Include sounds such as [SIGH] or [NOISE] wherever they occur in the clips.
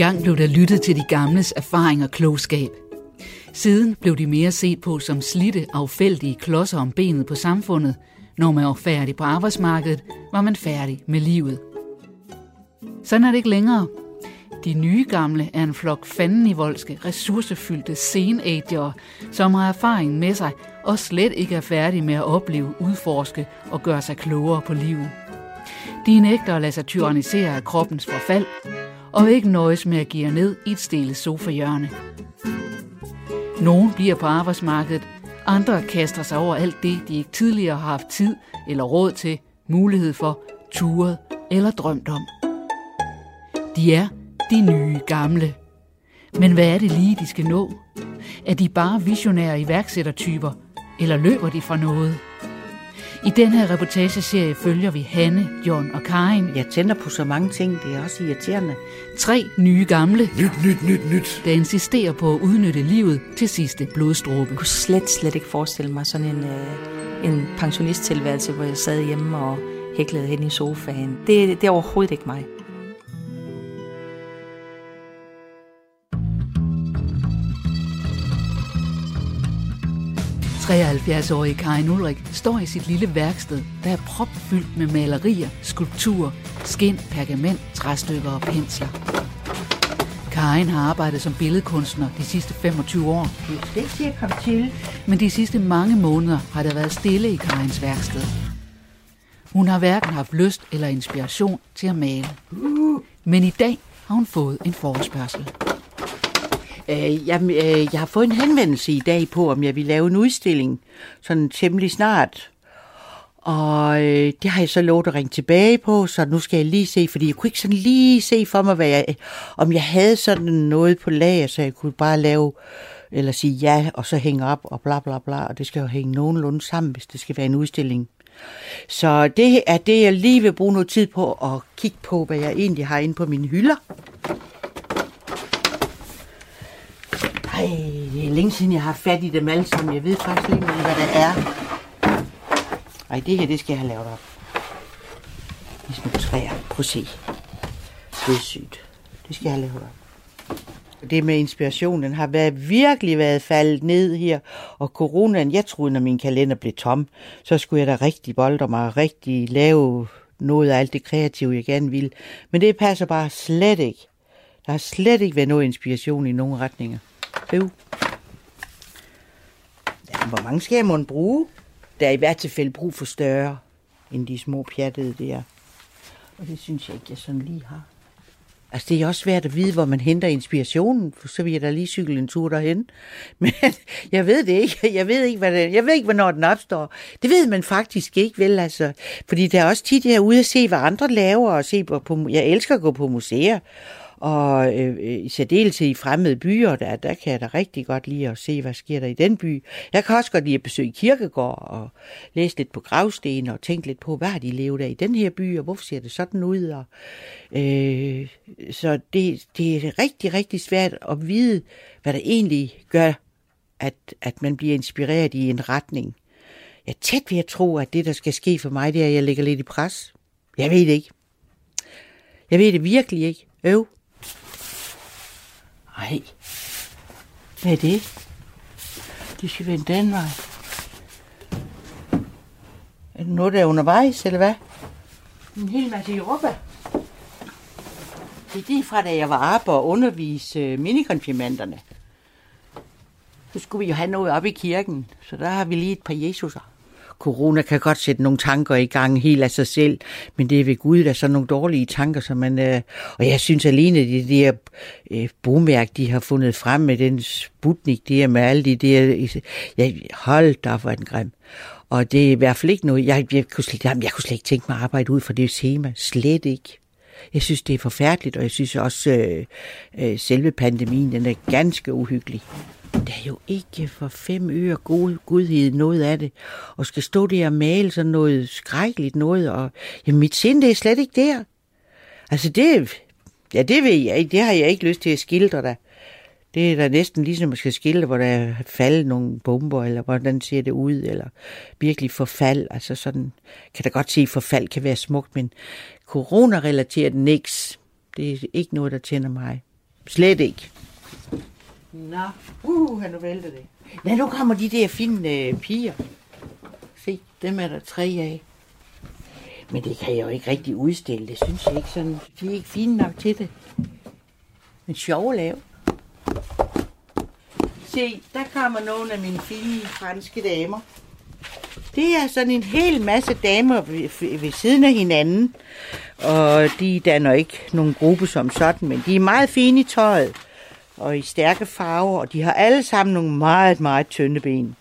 Engang blev der lyttet til de gamles erfaring og klogskab. Siden blev de mere set på som slitte, affældige klodser om benet på samfundet. Når man var færdig på arbejdsmarkedet, var man færdig med livet. Sådan er det ikke længere. De nye gamle er en flok fandenivoldske, ressourcefyldte senager, som har erfaring med sig og slet ikke er færdige med at opleve, udforske og gøre sig klogere på livet. De nægter at lade sig tyrannisere af kroppens forfald, og ikke nøjes med at give ned i et stille sofahjørne. Nogle bliver på arbejdsmarkedet, andre kaster sig over alt det, de ikke tidligere har haft tid eller råd til, mulighed for, turet eller drømt om. De er de nye gamle. Men hvad er det lige, de skal nå? Er de bare visionære iværksættertyper, eller løber de fra noget? I den her reportageserie følger vi Hanne, John og Karin. Jeg tænder på så mange ting, det er også irriterende. Tre nye gamle, Nyt, nyt, nyt, nyt. der insisterer på at udnytte livet til sidste blodstråbe. Jeg kunne slet, slet ikke forestille mig sådan en, øh, en pensionisttilværelse, hvor jeg sad hjemme og hæklede hen i sofaen. Det, det er overhovedet ikke mig. 73-årige Karin Ulrik står i sit lille værksted, der er propfyldt med malerier, skulpturer, skin, pergament, træstykker og pensler. Karin har arbejdet som billedkunstner de sidste 25 år, Det er at komme til. men de sidste mange måneder har der været stille i Karins værksted. Hun har hverken haft lyst eller inspiration til at male. Men i dag har hun fået en forespørgsel. Øh, jeg, øh, jeg har fået en henvendelse i dag på, om jeg vil lave en udstilling, sådan temmelig snart. Og øh, det har jeg så lovet at ringe tilbage på, så nu skal jeg lige se, fordi jeg kunne ikke sådan lige se for mig, hvad jeg, om jeg havde sådan noget på lager, så jeg kunne bare lave, eller sige ja, og så hænge op, og bla bla bla, og det skal jo hænge nogenlunde sammen, hvis det skal være en udstilling. Så det er det, jeg lige vil bruge noget tid på at kigge på, hvad jeg egentlig har inde på mine hylder. Ej, det er længe siden, jeg har fat i dem alle sammen. Jeg ved faktisk ikke, engang, hvad det er. Ej, det her, det skal jeg have lavet op. De små træer. Prøv at se. Det er sygt. Det skal jeg have lavet op. Det med inspiration, den har været, virkelig været faldet ned her. Og coronaen, jeg troede, når min kalender blev tom, så skulle jeg da rigtig bolde mig og rigtig lave noget af alt det kreative, jeg gerne ville. Men det passer bare slet ikke. Der har slet ikke været noget inspiration i nogen retninger. Øv. Ja, hvor mange skal jeg måtte bruge? Der er i hvert tilfælde brug for større, end de små pjattede der. Og det synes jeg ikke, jeg sådan lige har. Altså, det er også svært at vide, hvor man henter inspirationen, for så vil jeg da lige cykle en tur derhen. [LAUGHS] Men jeg ved det ikke. Jeg ved ikke, hvad det, jeg ved ikke, hvornår den opstår. Det ved man faktisk ikke, vel altså. Fordi der er også tit, jeg er ude at se, hvad andre laver, og se på, på jeg elsker at gå på museer. Og øh, øh, i særdeleshed i fremmede byer, der, der kan jeg da rigtig godt lide at se, hvad sker der i den by. Jeg kan også godt lide at besøge kirkegård og læse lidt på gravsten og tænke lidt på, hvad har de levet af i den her by, og hvorfor ser det sådan ud. Og, øh, så det, det er rigtig, rigtig svært at vide, hvad der egentlig gør, at, at man bliver inspireret i en retning. Jeg er tæt ved at tro, at det, der skal ske for mig, det er, at jeg ligger lidt i pres. Jeg ved det ikke. Jeg ved det virkelig ikke. Øv. Ej. Hvad er det? Det skal vende den vej. Er det noget, der er undervejs, eller hvad? En hel masse jordbær. Det er det fra, da jeg var oppe og undervise øh, minikonfirmanderne. Så skulle vi jo have noget op i kirken, så der har vi lige et par Jesuser. Corona kan godt sætte nogle tanker i gang helt af sig selv, men det er ved Gud, der er sådan nogle dårlige tanker, som man... Øh, og jeg synes alene, det der øh, bomærk, de har fundet frem med den Sputnik, det er med alle de der... Jeg, hold da, for den grim. Og det er i hvert fald ikke noget... Jeg, jeg, kunne, slet, jamen, jeg kunne slet ikke tænke mig at arbejde ud for det tema. Slet ikke. Jeg synes, det er forfærdeligt, og jeg synes også, øh, øh, selve pandemien, den er ganske uhyggelig. Der er jo ikke for fem øre god gudhed noget af det. Og skal stå der og male sådan noget skrækkeligt noget. Og, jamen, mit sind, det er slet ikke der. Altså, det, ja, det ved jeg ikke. Det har jeg ikke lyst til at skildre dig. Det er da næsten ligesom at skal skildre, hvor der er faldet nogle bomber, eller hvordan ser det ud, eller virkelig forfald. Altså sådan, kan da godt se, at forfald kan være smukt, men corona-relateret niks. Det er ikke noget, der tænder mig. Slet ikke. Nå, uh, han nu vælter det. Ja, nu kommer de der fine øh, piger. Se, dem er der tre af. Men det kan jeg jo ikke rigtig udstille. Det synes jeg ikke sådan. De er ikke fine nok til det. Men sjov lav. Se, der kommer nogle af mine fine franske damer. Det er sådan en hel masse damer ved, ved siden af hinanden. Og de danner ikke nogen gruppe som sådan, men de er meget fine i tøjet. Og i stærke farver, og de har alle sammen nogle meget, meget tynde ben.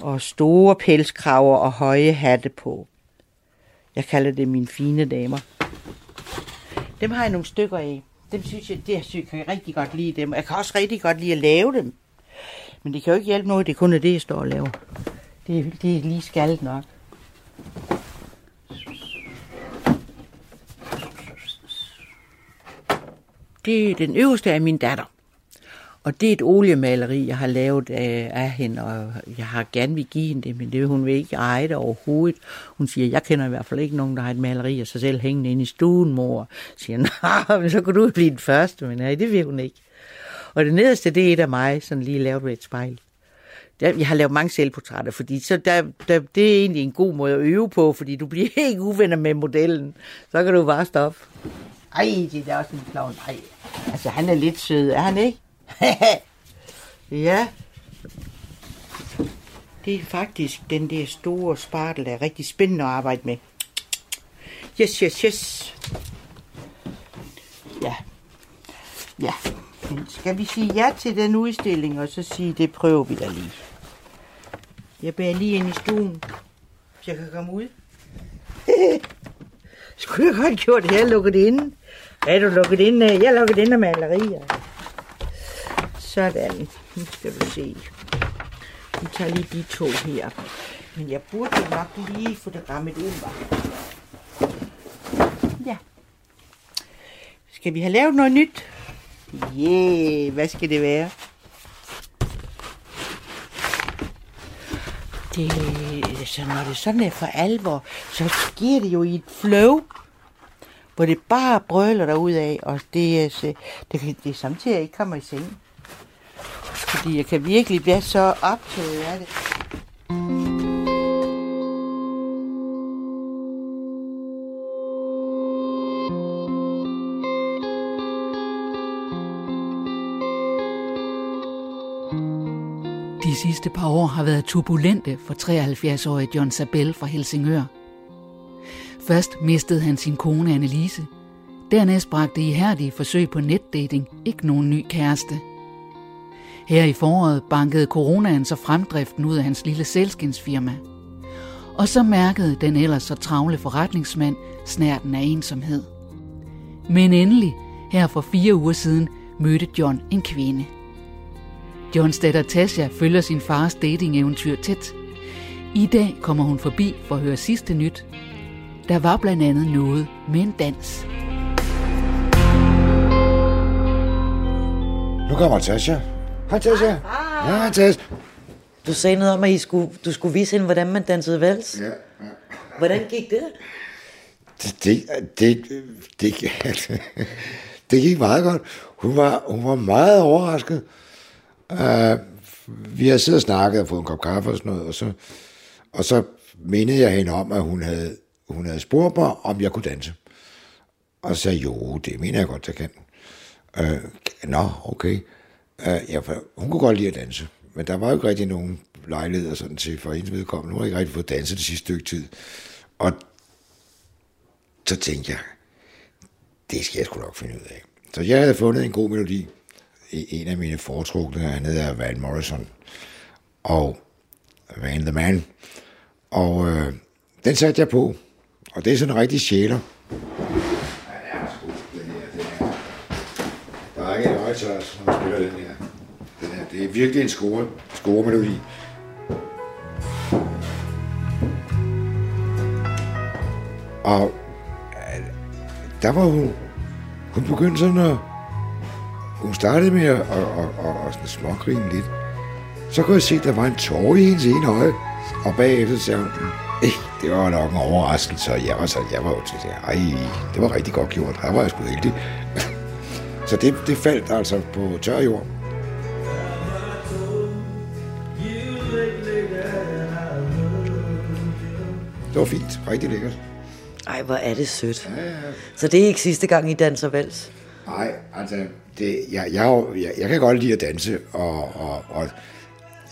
Og store pelskraver og høje hatte på. Jeg kalder det mine fine damer. Dem har jeg nogle stykker af. Dem synes jeg, det synes. Jeg kan rigtig godt lide dem. Jeg kan også rigtig godt lide at lave dem. Men det kan jo ikke hjælpe noget, det kun det, jeg står og laver. Det, er, det er lige skaldet nok. Det er den øverste af min datter. Og det er et oliemaleri, jeg har lavet af, af hende, og jeg har gerne vil give hende det, men det hun vil ikke eje det overhovedet. Hun siger, jeg kender i hvert fald ikke nogen, der har et maleri af sig selv hængende inde i stuen, mor. Jeg siger, nej, [LAUGHS] men så kunne du blive den første, men nej, det vil hun ikke. Og det nederste, det er et af mig, sådan lige lavet ved et spejl. Jeg har lavet mange selvportrætter, fordi så der, der, det er egentlig en god måde at øve på, fordi du bliver [LAUGHS] ikke uvenner med modellen. Så kan du bare stoppe. Ej, det er også en klovn. Ej, altså han er lidt sød, er han ikke? [LAUGHS] ja. Det er faktisk den der store spartel, der er rigtig spændende at arbejde med. Yes, yes, yes. Ja. Ja. Men skal vi sige ja til den udstilling, og så sige, det prøver vi da lige. Jeg bærer lige ind i stuen, så jeg kan komme ud. [LAUGHS] Skulle jeg godt gjort det, her, lukket inde. Er du lukket inde? Jeg lukket inde af malerier. Sådan. Nu skal du se. Vi tager lige de to her. Men jeg burde jo nok lige få det rammet ud, var. Ja. Skal vi have lavet noget nyt? Yeah, hvad skal det være? Det, så når det sådan er for alvor, så sker det jo i et flow, hvor det bare brøler derud af, og det, det, det, det er samtidig, jeg ikke kommer i seng. Fordi jeg kan virkelig blive så optaget af det. De sidste par år har været turbulente for 73-årige John Sabel fra Helsingør. Først mistede han sin kone Annelise. Dernæst bragte ihærdige forsøg på netdating ikke nogen ny kæreste. Her i foråret bankede coronaen så fremdriften ud af hans lille selskindsfirma. Og så mærkede den ellers så travle forretningsmand snærten af ensomhed. Men endelig, her for fire uger siden, mødte John en kvinde. Johns datter Tasha følger sin fars dating-eventyr tæt. I dag kommer hun forbi for at høre sidste nyt. Der var blandt andet noget med en dans. Nu kommer Tasha. Hej, Tasha. Ja, hej, Tasha. Du sagde noget om, at I skulle, du skulle vise hende, hvordan man dansede vals. Ja, ja. Hvordan gik det? Det, det, det, det, det, [LAUGHS] det gik meget godt. Hun var, hun var meget overrasket. Uh, vi har siddet og snakket og fået en kop kaffe og sådan noget, og så, og så mindede jeg hende om, at hun havde, hun havde spurgt mig, om jeg kunne danse. Og så sagde jo, det mener jeg godt, jeg kan. Uh, Nå, okay. Uh, ja, for hun kunne godt lide at danse, men der var jo ikke rigtig nogen lejligheder sådan til for hendes vedkommende. Hun har ikke rigtig fået danset det sidste stykke tid. Og så tænkte jeg, det skal jeg sgu nok finde ud af. Så jeg havde fundet en god melodi. E-, en af mine foretrukne, han hedder Van Morrison. Og Van the Man. Og øh, den satte jeg på. Og det er sådan en rigtig sjæler. Der er ikke en højtørs, som spiller den her. Den. Det er virkelig en score, score melodi. Og øh, der var hun, hun begyndte sådan at, hun startede med at, at, at, at, at smågrine lidt. Så kunne jeg se, at der var en tår i hendes ene øje. Og bagefter sagde hun, det var nok en overraskelse, og jeg var, så, jeg var jo til det, ej, det var rigtig godt gjort, her var jeg sgu heldig. [LAUGHS] Så det, det faldt altså på tør jord. Det var fint. Rigtig lækkert. Ej, hvor er det sødt. Ja, ja. Så det er ikke sidste gang, I danser vals? Nej, altså, det, jeg, jeg, jeg, jeg kan godt lide at danse, og, og, og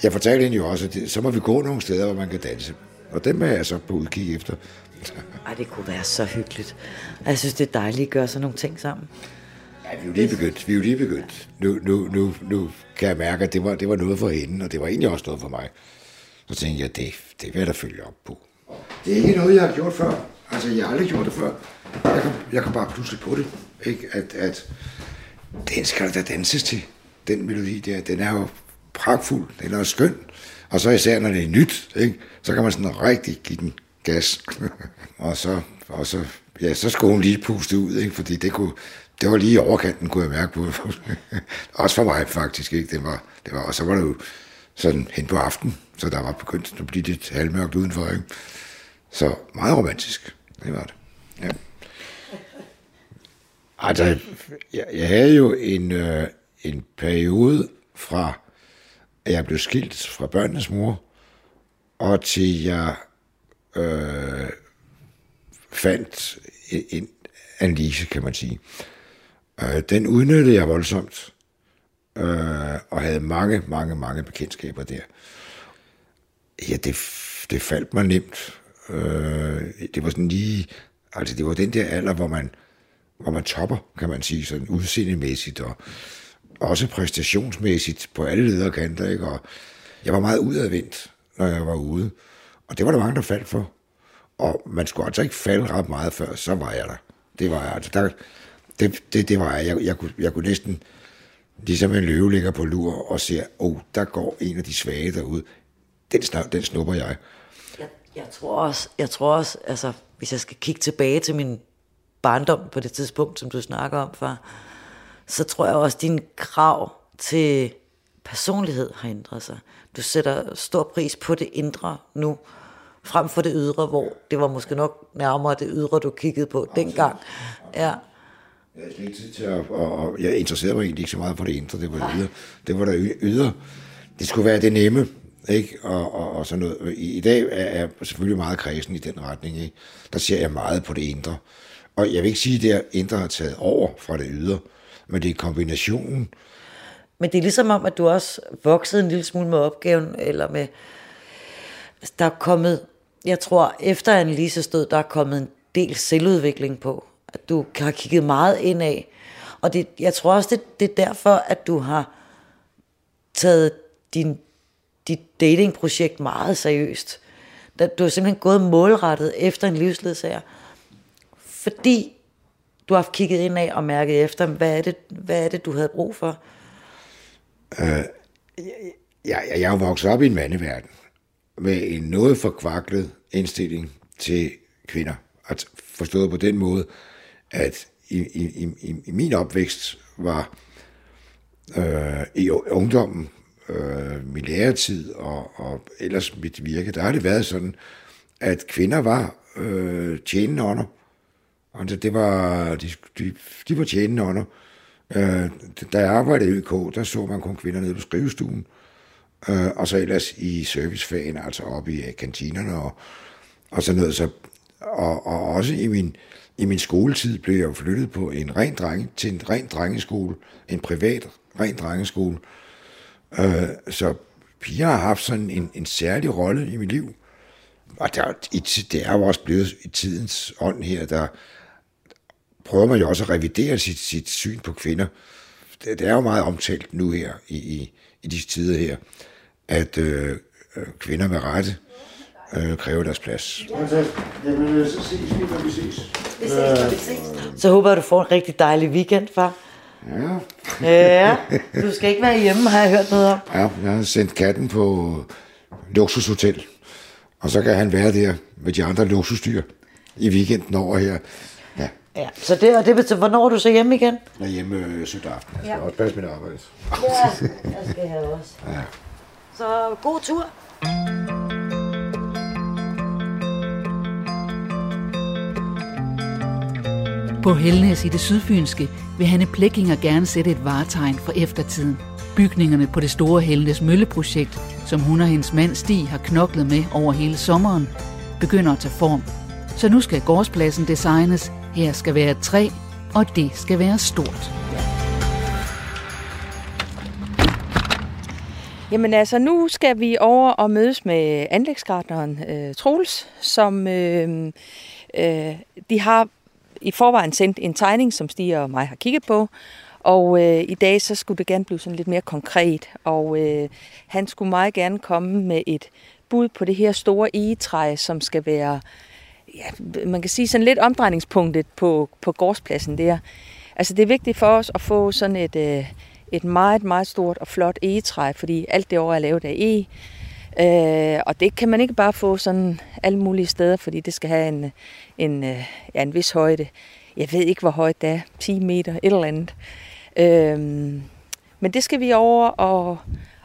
jeg fortalte hende jo også, at det, så må vi gå nogle steder, hvor man kan danse. Og dem er jeg så på udkig efter. Ej, det kunne være så hyggeligt. Jeg synes, det er dejligt at gøre sådan nogle ting sammen. Ja, vi er jo lige begyndt. Vi er jo lige begyndt. Nu, nu, nu, nu kan jeg mærke, at det var, det var noget for hende, og det var egentlig også noget for mig. Så tænkte jeg, det, det vil jeg da følge op på. Det er ikke noget, jeg har gjort før. Altså, jeg har aldrig gjort det før. Jeg kan, jeg kan bare pludselig på det. Ikke? At, at den skal der danses til. Den melodi der, den er jo pragtfuld. Den er jo skøn. Og så især, når det er nyt, ikke? så kan man sådan rigtig give den gas. [LAUGHS] og så, og så, ja, så skulle hun lige puste ud, ikke? fordi det, kunne, det var lige i overkanten, kunne jeg mærke på. [LAUGHS] Også for mig faktisk. Ikke? Det var, det var, og så var det jo sådan hen på aften, så der var begyndt at blive lidt halvmørkt udenfor. Ikke? Så meget romantisk, det var det. Ja. Altså, jeg, jeg havde jo en, øh, en periode fra, at jeg blev skilt fra børnenes mor, og til jeg øh, fandt en, en analyse, kan man sige. Øh, den udnyttede jeg voldsomt, øh, og havde mange, mange, mange bekendtskaber der. Ja, det, det faldt mig nemt. Øh, det var sådan lige, altså det var den der alder, hvor man, hvor man topper, kan man sige, sådan udseendemæssigt, og også præstationsmæssigt på alle lederkanter, ikke? Og jeg var meget udadvendt, når jeg var ude. Og det var der mange, der faldt for. Og man skulle altså ikke falde ret meget før, så var jeg der. Det var jeg, altså, der, det, det, det var jeg. Jeg, jeg, kunne, jeg kunne næsten, ligesom en løve ligger på lur og ser, åh, oh, der går en af de svage derude. Den, den snupper jeg jeg. Tror også, jeg tror også, altså, hvis jeg skal kigge tilbage til min barndom på det tidspunkt, som du snakker om, far, så tror jeg også, at din krav til personlighed har ændret sig. Du sætter stor pris på det indre nu, frem for det ydre, hvor det var måske nok nærmere det ydre, du kiggede på dengang. Ja. Jeg ikke tid til at, og, og jeg interesserede mig egentlig ikke så meget for det indre, det var det ydre. Det var der ydre. Det skulle være det nemme, ikke? Og, og, og sådan noget. I, I dag er jeg selvfølgelig meget kredsen i den retning, ikke? Der ser jeg meget på det indre. Og jeg vil ikke sige, at det indre har taget over fra det ydre, men det er kombinationen. Men det er ligesom om, at du også voksede en lille smule med opgaven, eller med... Der er kommet, jeg tror, efter Annelise stod, der er kommet en del selvudvikling på. At du har kigget meget ind af. Og det, jeg tror også, det, det er derfor, at du har taget din, dit datingprojekt meget seriøst. Du har simpelthen gået målrettet efter en livsledsager. Fordi du har kigget ind af og mærket efter, hvad er det, hvad er det du havde brug for? Øh, jeg, jeg, jeg er jo vokset op i en mandeverden med en noget forkvaklet indstilling til kvinder. Og forstået på den måde, at i, i, i, i min opvækst var øh, i ungdommen, øh, min læretid og, og ellers mit virke, der har det været sådan, at kvinder var øh, tjenende ånder. Altså, det var, de, de, de var tjenende ånder. Øh, da jeg arbejdede i UK, der så man kun kvinder nede på skrivestuen, øh, og så ellers i servicefagen, altså oppe i øh, kantinerne og, og sådan noget. Så, og, og også i min, i min skoletid blev jeg flyttet på en ren drenge, til en ren drengeskole, en privat ren drengeskole. Øh, så piger har haft sådan en, en særlig rolle i mit liv. Og der, det er jo også blevet i tidens ånd her, der, prøver man jo også at revidere sit, sit syn på kvinder. Det, det er jo meget omtalt nu her i, i, i disse tider her, at øh, øh kvinder med rette øh, kræver deres plads. Jamen, øh, så ses vi, når vi ses. Vi ses, når vi ses. Så håber jeg, du får en rigtig dejlig weekend, far. Ja. ja, du skal ikke være hjemme, har jeg hørt noget om. Ja, jeg har sendt katten på luksushotel, og så kan han være der med de andre luksusdyr i weekenden over her. Ja, så det, og det betyder, hvornår er du så hjemme igen? Jeg er hjemme øh, søndag aften. Jeg skal ja. også passe mit arbejde. Ja, jeg skal have også. Ja. Så god tur. På Helnes i det sydfynske vil Hanne Plekkinger gerne sætte et varetegn for eftertiden. Bygningerne på det store Helnes Mølleprojekt, som hun og hendes mand Stig har knoklet med over hele sommeren, begynder at tage form. Så nu skal gårdspladsen designes. Her skal være et træ, og det skal være stort. Jamen altså, nu skal vi over og mødes med anlægsgartneren øh, Troels, som øh, øh, de har i forvejen sendt en tegning, som Stig og mig har kigget på, og øh, i dag så skulle det gerne blive sådan lidt mere konkret, og øh, han skulle meget gerne komme med et bud på det her store egetræ, som skal være, ja, man kan sige sådan lidt omdrejningspunktet på, på gårdspladsen der. Altså det er vigtigt for os at få sådan et, øh, et meget, meget stort og flot egetræ, fordi alt det over er lavet af e. Øh, og det kan man ikke bare få sådan alle mulige steder, fordi det skal have en, en, øh, ja, en vis højde. Jeg ved ikke, hvor højt det er. 10 meter, et eller andet. Øh, men det skal vi over og,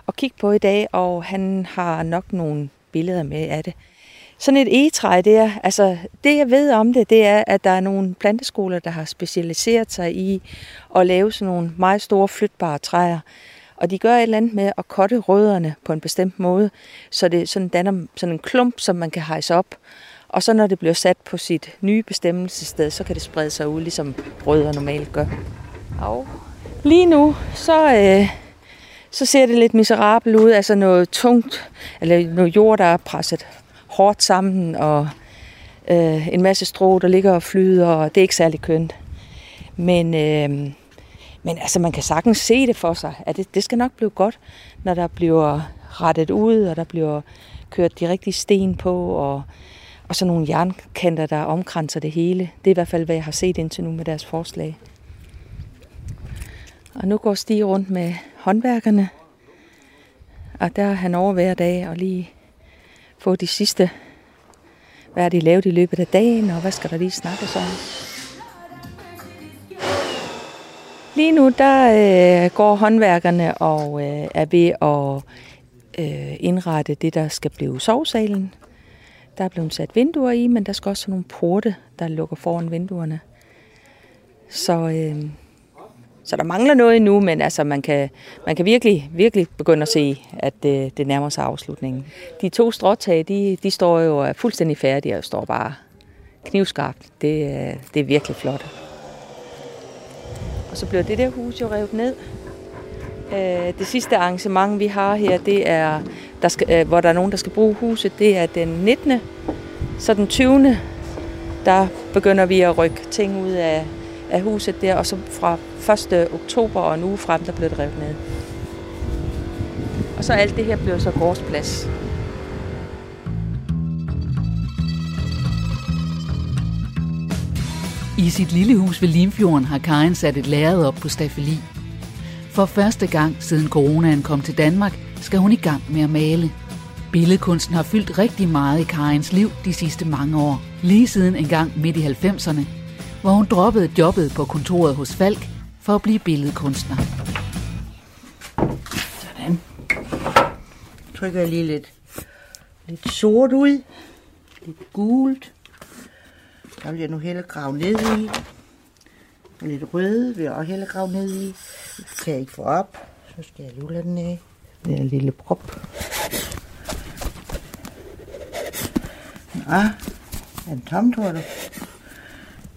og kigge på i dag, og han har nok nogle billeder med af det. Sådan et egetræ der, altså det jeg ved om det, det er, at der er nogle planteskoler, der har specialiseret sig i at lave sådan nogle meget store flytbare træer. Og de gør et eller andet med at kotte rødderne på en bestemt måde, så det sådan danner sådan en klump, som man kan hejse op. Og så når det bliver sat på sit nye bestemmelsessted, så kan det sprede sig ud, ligesom rødder normalt gør. Og lige nu, så, øh, så ser det lidt miserabelt ud, altså noget tungt, eller noget jord, der er presset hårdt sammen, og øh, en masse strå, der ligger og flyder, og det er ikke særlig kønt. Men, øh, men altså, man kan sagtens se det for sig, at det, det skal nok blive godt, når der bliver rettet ud, og der bliver kørt de rigtige sten på, og, og så nogle jernkanter, der omkranser det hele. Det er i hvert fald, hvad jeg har set indtil nu med deres forslag. Og nu går Stig rundt med håndværkerne, og der er han over hver dag og lige få de sidste, hvad er de lavet i løbet af dagen, og hvad skal der lige snakkes om. Lige nu der øh, går håndværkerne og øh, er ved at øh, indrette det, der skal blive sovsalen. Der er blevet sat vinduer i, men der skal også nogle porte, der lukker foran vinduerne. Så øh, så der mangler noget endnu, men altså, man, kan, man kan virkelig, virkelig begynde at se, at det, det nærmer sig afslutningen. De to stråtag, de, de står jo fuldstændig færdige og står bare knivskarpt. Det, øh, det er virkelig flot. Og så bliver det der hus jo revet ned. Øh, det sidste arrangement, vi har her, det er, der skal, øh, hvor der er nogen, der skal bruge huset, det er den 19. Så den 20. der begynder vi at rykke ting ud af, af huset der, og så fra 1. oktober og en uge frem, der blev det revet ned. Og så alt det her blev så gårdsplads. I sit lille hus ved Limfjorden har Karin sat et lærred op på stafeli. For første gang siden coronaen kom til Danmark, skal hun i gang med at male. Billedkunsten har fyldt rigtig meget i Karins liv de sidste mange år. Lige siden en gang midt i 90'erne, hvor hun droppede jobbet på kontoret hos Falk for at blive billedkunstner. Sådan. Trykker jeg lige lidt, lidt sort ud. Lidt gult. Der vil jeg nu hellere grave ned i. Og lidt røde vil jeg også hellere grave ned i. Det kan jeg ikke få op. Så skal jeg lulle den af. Det en lille prop. Ja, en du?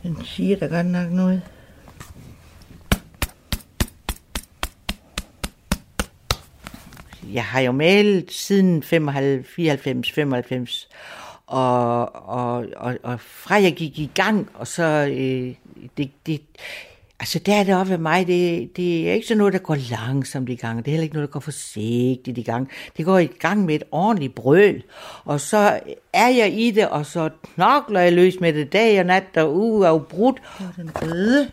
Den siger der godt nok noget. jeg har jo malet siden 94, 95, og, og, og, og fra jeg gik i gang, og så øh, det, det, altså der er det op ved mig, det, det er ikke sådan noget, der går langsomt i gang, det er heller ikke noget, der går forsigtigt i gang. Det går i gang med et ordentligt brøl, og så er jeg i det, og så knokler jeg løs med det dag og nat og uafbrudt. Var den røde.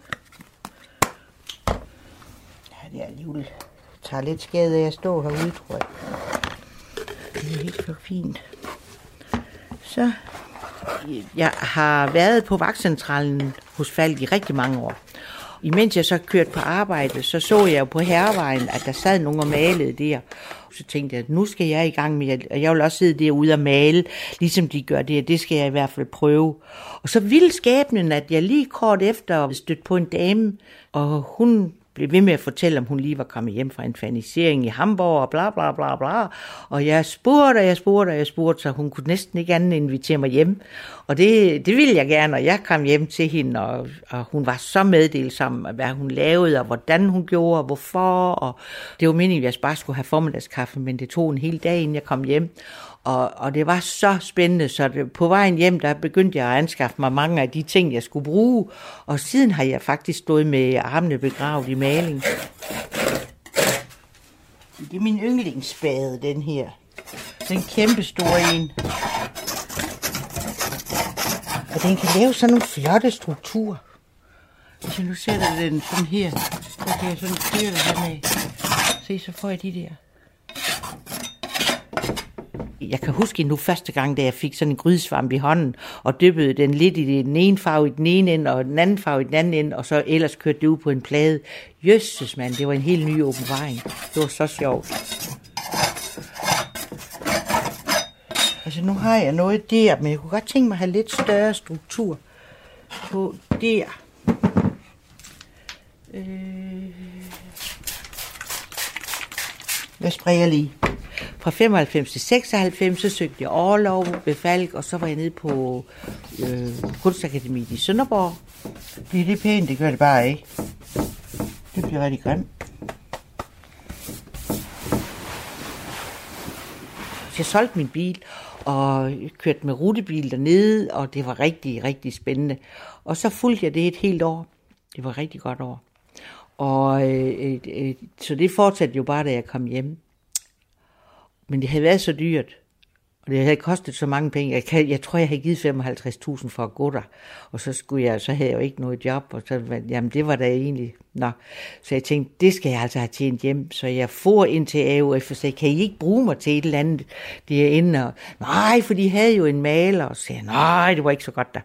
Ja, det er alligevel tager lidt skade af at stå herude, tror jeg. Det er helt for fint. Så jeg har været på vagtcentralen hos Falk i rigtig mange år. imens jeg så kørte på arbejde, så så jeg jo på hervejen, at der sad nogen og malede der. Så tænkte jeg, at nu skal jeg i gang med, og jeg vil også sidde derude og male, ligesom de gør det, det skal jeg i hvert fald prøve. Og så ville skæbnen, at jeg lige kort efter stødte på en dame, og hun blev ved med at fortælle, om hun lige var kommet hjem fra en fanisering i Hamburg og bla bla bla bla. Og jeg spurgte, og jeg spurgte, og jeg spurgte, så hun kunne næsten ikke andet invitere mig hjem. Og det, det ville jeg gerne, og jeg kom hjem til hende, og, og hun var så meddelsom, hvad hun lavede, og hvordan hun gjorde, og hvorfor. Og det var meningen, at jeg bare skulle have formiddagskaffe, men det tog en hel dag, inden jeg kom hjem. Og, og det var så spændende, så det, på vejen hjem, der begyndte jeg at anskaffe mig mange af de ting, jeg skulle bruge. Og siden har jeg faktisk stået med armene begravet i maling. Det er min yndlingsspade, den her. Den kæmpe store en. Og den kan lave sådan nogle flotte strukturer. Hvis jeg nu sætter den sådan her, så kan jeg sådan køre det her med. Se, så får jeg de der jeg kan huske nu første gang, da jeg fik sådan en grydesvamp i hånden, og dyppede den lidt i den ene farve i den ene ende, og den anden farve i den anden ende, og så ellers kørte det ud på en plade. Jøsses mand, det var en helt ny åbenbaring. Det var så sjovt. Altså nu har jeg noget der, men jeg kunne godt tænke mig at have lidt større struktur på der. Øh... Jeg sprayer lige. Fra 95 til 96, så søgte jeg overlov ved Falk, og så var jeg nede på øh, Kunstakademiet i Sønderborg. Det er det pænt, det gør det bare ikke. Det bliver rigtig grimt. jeg solgte min bil og kørte med rutebil dernede, og det var rigtig, rigtig spændende. Og så fulgte jeg det et helt år. Det var et rigtig godt år. Og øh, øh, så det fortsatte jo bare, da jeg kom hjem. Men det havde været så dyrt, og det havde kostet så mange penge. Jeg, kan, jeg tror, jeg havde givet 55.000 for at gå der. Og så, skulle jeg, så havde jeg jo ikke noget job. Og så, jamen, det var da egentlig... Nå. Så jeg tænkte, det skal jeg altså have tjent hjem. Så jeg for ind til AUF og sagde, kan I ikke bruge mig til et eller andet derinde? Og, nej, for de havde jo en maler. Og så sagde nej, det var ikke så godt der.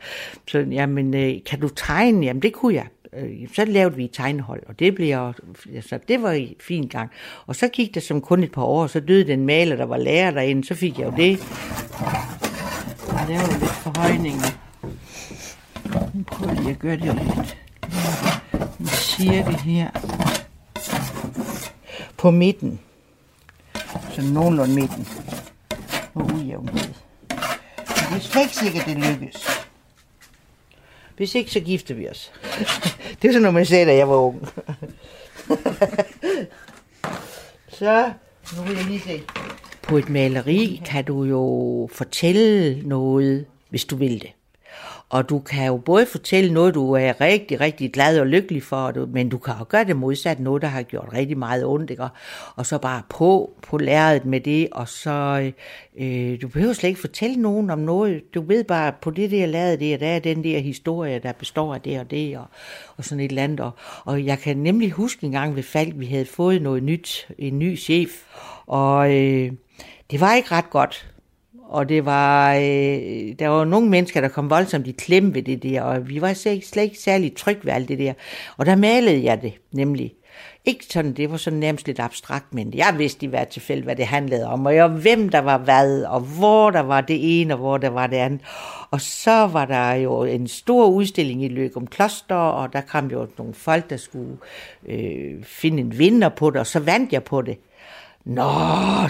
Så, jamen, øh, kan du tegne? Jamen, det kunne jeg øh, så lavede vi et tegnehold, og det blev altså, det var i fin gang. Og så gik det som kun et par år, og så døde den maler, der var lærer derinde, så fik jeg jo det. Jeg var lidt forhøjninger. Nu prøver jeg at gøre det lidt. En cirkel her. På midten. Så nogenlunde midten. Og ujævnhed. det er slet ikke sikkert, det lykkes. Hvis ikke, så gifter vi os. [LAUGHS] det er sådan noget, man sagde, da jeg var ung. [LAUGHS] så, nu vil jeg lige se. På et maleri kan du jo fortælle noget, hvis du vil det. Og du kan jo både fortælle noget, du er rigtig, rigtig glad og lykkelig for, men du kan jo gøre det modsat, noget, der har gjort rigtig meget ondt, ikke? og så bare på, på læret med det, og så, øh, du behøver slet ikke fortælle nogen om noget, du ved bare, på det der lavet det, der er den der historie, der består af det og det, og, og sådan et eller andet, og, og jeg kan nemlig huske en gang ved Falk, vi havde fået noget nyt, en ny chef, og øh, det var ikke ret godt, og det var, øh, der var nogle mennesker, der kom voldsomt i klemme ved det der, og vi var slet ikke, slet ikke særlig trygge ved alt det der. Og der malede jeg det nemlig. Ikke sådan, det var sådan nærmest lidt abstrakt, men jeg vidste i hvert tilfælde, hvad det handlede om, og jeg, hvem der var hvad, og hvor der var det ene, og hvor der var det andet. Og så var der jo en stor udstilling i Løgum Kloster, og der kom jo nogle folk, der skulle øh, finde en vinder på det, og så vandt jeg på det. Nå,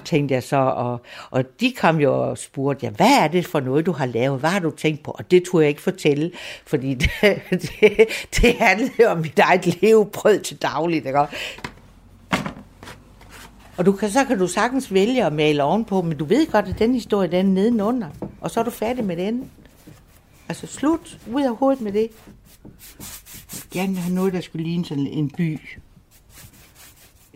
tænkte jeg så, og, og de kom jo og spurgte, ja, hvad er det for noget, du har lavet? Hvad har du tænkt på? Og det turde jeg ikke fortælle, fordi det, [LAUGHS] det, det handlede om mit eget levebrød til dagligt. Ikke? Og du kan, så kan du sagtens vælge at male ovenpå, men du ved godt, at den historie, den er nedenunder. Og så er du færdig med den. Altså slut, ud af hovedet med det. Jeg gerne have noget, der skulle ligne sådan en by.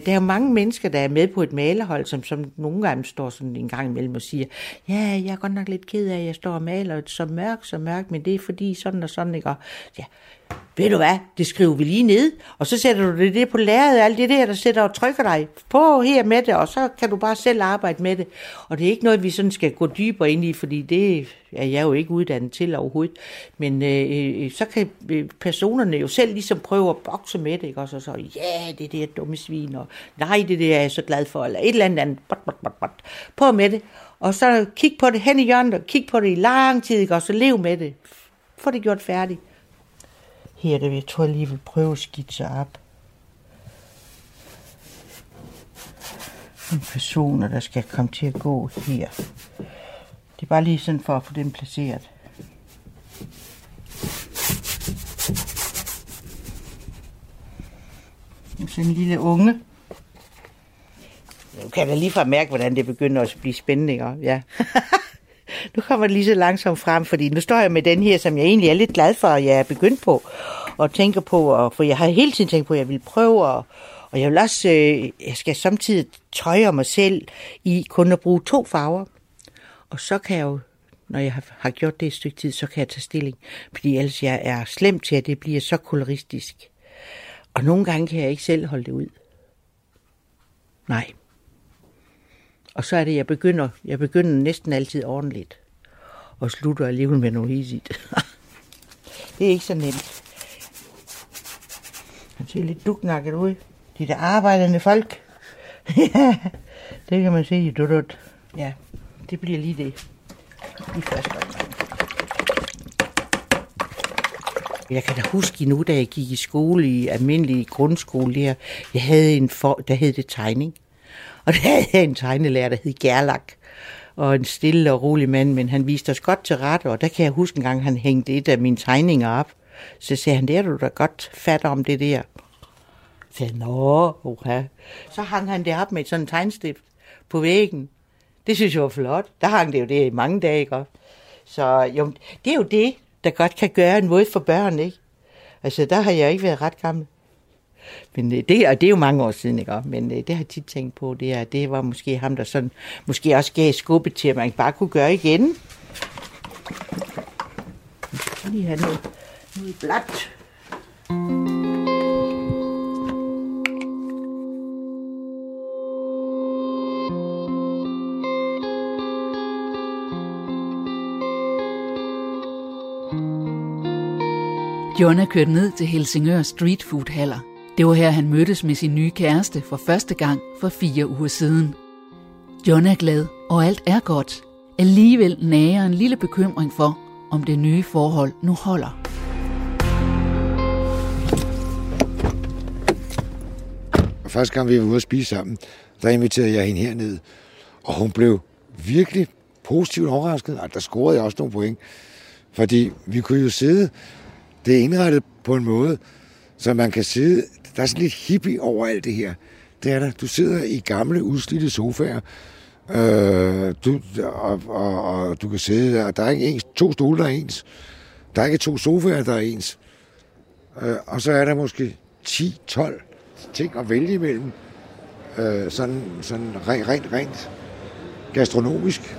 Der er jo mange mennesker, der er med på et malerhold, som, som nogle gange står sådan en gang imellem og siger, ja, jeg er godt nok lidt ked af, at jeg står og maler så mørkt, så mørkt, men det er fordi sådan og sådan, ikke? Og, ja, ved du hvad, det skriver vi lige ned, og så sætter du det, det på lærredet, alt det der, der sætter og trykker dig på her med det, og så kan du bare selv arbejde med det. Og det er ikke noget, vi sådan skal gå dybere ind i, fordi det er jeg jo ikke uddannet til overhovedet. Men øh, øh så kan øh, personerne jo selv ligesom prøve at bokse med det, ikke? og så så, ja, yeah, det er det dumme svin, og nej, det der er jeg så glad for, eller et eller andet, bot, bot, bot, bot. på med det. Og så kig på det hen i hjørnet, og kig på det i lang tid, ikke? og så lev med det. Få det gjort færdigt. Her det, jeg tror jeg lige vil prøve at skitse op. Nogle personer, der skal komme til at gå her. Det er bare lige sådan for at få den placeret. Sådan en lille unge. Nu kan jeg lige fra mærke, hvordan det begynder at blive spændende. Ja. [LAUGHS] nu kommer det lige så langsomt frem, fordi nu står jeg med den her, som jeg egentlig er lidt glad for, at jeg er begyndt på, og tænker på, og, for jeg har hele tiden tænkt på, at jeg vil prøve, og, og jeg vil også, øh, jeg skal samtidig tøje mig selv i kun at bruge to farver. Og så kan jeg jo, når jeg har gjort det et stykke tid, så kan jeg tage stilling, fordi ellers jeg er slem til, at det bliver så koloristisk. Og nogle gange kan jeg ikke selv holde det ud. Nej. Og så er det, jeg begynder, jeg begynder næsten altid ordentligt. Og slutter alligevel med noget hisigt. [LAUGHS] det er ikke så nemt. Han ser lidt duknakket ud. De der arbejdende folk. ja, [LAUGHS] det kan man se i dudut. Ja, det bliver lige det. I første Jeg kan da huske nu, da jeg gik i skole i almindelig grundskole der, jeg havde en for, der hed det tegning. Og der havde jeg en tegnelærer, der hed Gerlach. Og en stille og rolig mand, men han viste os godt til rette, og der kan jeg huske en gang, han hængte et af mine tegninger op. Så sagde han, det er du da godt fat om det der. Så sagde nå, oha. Så hang han det op med sådan en tegnstift på væggen. Det synes jeg var flot. Der hang det jo det i mange dage, ikke? Så jo, det er jo det, der godt kan gøre en måde for børn, ikke? Altså, der har jeg ikke været ret gammel. Men øh, det, og det er jo mange år siden, ikke? Men øh, det har jeg tit tænkt på, det, er, det var måske ham, der sådan, måske også gav skubbet til, at man bare kunne gøre igen. Lige have noget, noget blot. Jonna kørte kørt ned til Helsingør Street Food Haller. Det var her, han mødtes med sin nye kæreste for første gang for fire uger siden. John er glad, og alt er godt. Alligevel nager en lille bekymring for, om det nye forhold nu holder. Første gang vi var ude at spise sammen, der inviterede jeg hende herned, og hun blev virkelig positivt overrasket. Og der scorede jeg også nogle point, fordi vi kunne jo sidde, det er indrettet på en måde, så man kan sidde, der er sådan lidt hippie over alt det her. Det er der. Du sidder i gamle, udslidte sofaer, øh, du, og, og, og, du kan sidde der. Der er ikke ens, to stole, der er ens. Der er ikke to sofaer, der er ens. Øh, og så er der måske 10-12 ting at vælge imellem. Øh, sådan, sådan rent, rent, rent gastronomisk.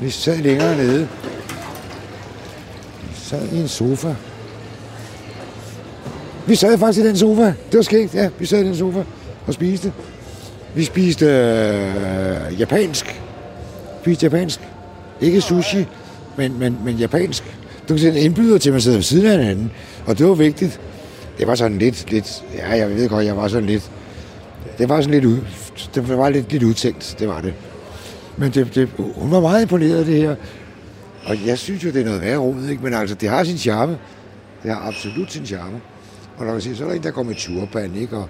Vi sad længere nede. Vi sad i en sofa. Vi sad faktisk i den sofa. Det var skægt, ja. Vi sad i den sofa og spiste. Vi spiste øh, japansk. Vi Spiste japansk. Ikke sushi, men, men, men japansk. Du kan se en indbyder til, at man sidder ved siden af hinanden. Og det var vigtigt. Det var sådan lidt, lidt ja, jeg ved godt, jeg var sådan lidt, det var sådan lidt ud, det var lidt, lidt udtænkt, det var det. Men det, det, hun var meget imponeret af det her. Og jeg synes jo, det er noget værre råd, ikke? Men altså, det har sin charme. Det har absolut sin charme. Og der kan sige, så er der en, der går med turban, ikke? Og,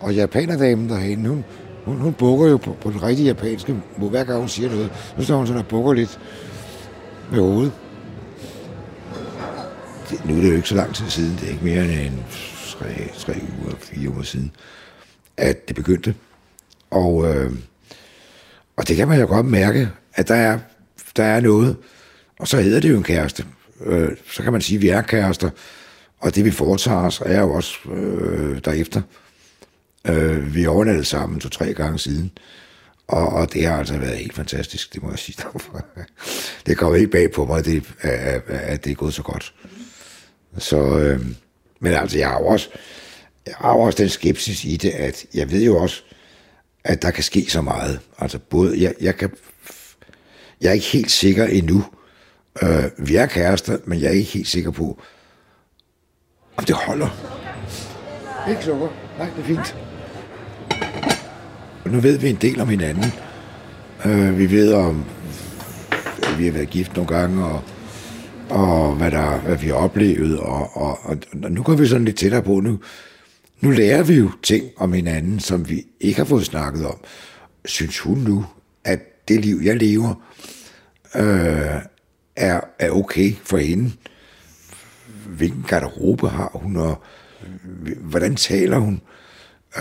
og japanerdamen derhen, hun, hun, hun bukker jo på, på den rigtige japanske måde, hver gang hun siger noget. Så står hun sådan og bukker lidt med hovedet. Det, nu er det jo ikke så lang tid siden, det er ikke mere end tre, tre uger, fire uger siden, at det begyndte. Og, øh, og det kan man jo godt mærke, at der er, der er noget. Og så hedder det jo en kæreste. Øh, så kan man sige, at vi er kærester. Og det vi foretager os, er jo også øh, derefter. Øh, vi overnattede sammen to-tre gange siden. Og, og det har altså været helt fantastisk, det må jeg sige. [LAUGHS] det kommer ikke bag på mig, det, at, at det er gået så godt. Så, øh, men altså, jeg har jo også, jeg har jo også den skepsis i det, at jeg ved jo også, at der kan ske så meget. Altså både, jeg, jeg kan, jeg er ikke helt sikker endnu. Øh, vi er kærester, men jeg er ikke helt sikker på, det holder. Ikke sukker. Nej, det er fint. Nu ved vi en del om hinanden. Øh, vi ved om, at vi har været gift nogle gange, og, og hvad, der, hvad vi har oplevet, og, og, og, og nu går vi sådan lidt tættere på nu. Nu lærer vi jo ting om hinanden, som vi ikke har fået snakket om. Synes hun nu, at det liv, jeg lever, øh, er, er okay for hende? Hvilken garderobe har hun, og hvordan taler hun,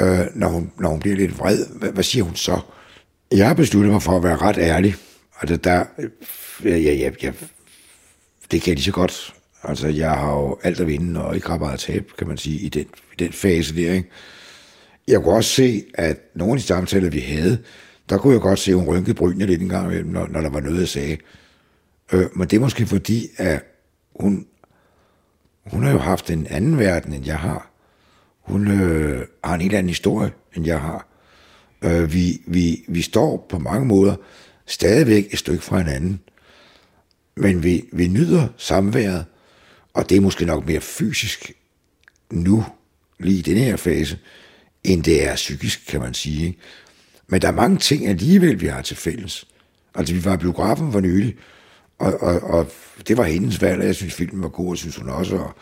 øh, når, hun når hun bliver lidt vred? Hvad, hvad siger hun så? Jeg har besluttet mig for at være ret ærlig. Altså, der, øh, ja, ja, ja, ja, det kan jeg lige så godt. Altså, jeg har jo alt at vinde, og ikke har meget at tabe, kan man sige, i den, i den fase der, ikke? Jeg kunne også se, at nogle af de samtaler, vi havde, der kunne jeg godt se, at hun rynkede brynene lidt en gang imellem, når, når der var noget, jeg sagde. Øh, men det er måske fordi, at hun, hun har jo haft en anden verden, end jeg har. Hun øh, har en helt anden historie, end jeg har. Øh, vi, vi, vi står på mange måder stadigvæk et stykke fra hinanden. Men vi, vi nyder samværet, og det er måske nok mere fysisk nu, lige i den her fase, end det er psykisk, kan man sige. Ikke? Men der er mange ting alligevel, vi har til fælles. Altså, vi var i biografen for nylig, og, og, og det var hendes valg, og jeg synes, filmen var god, og synes hun også. Og,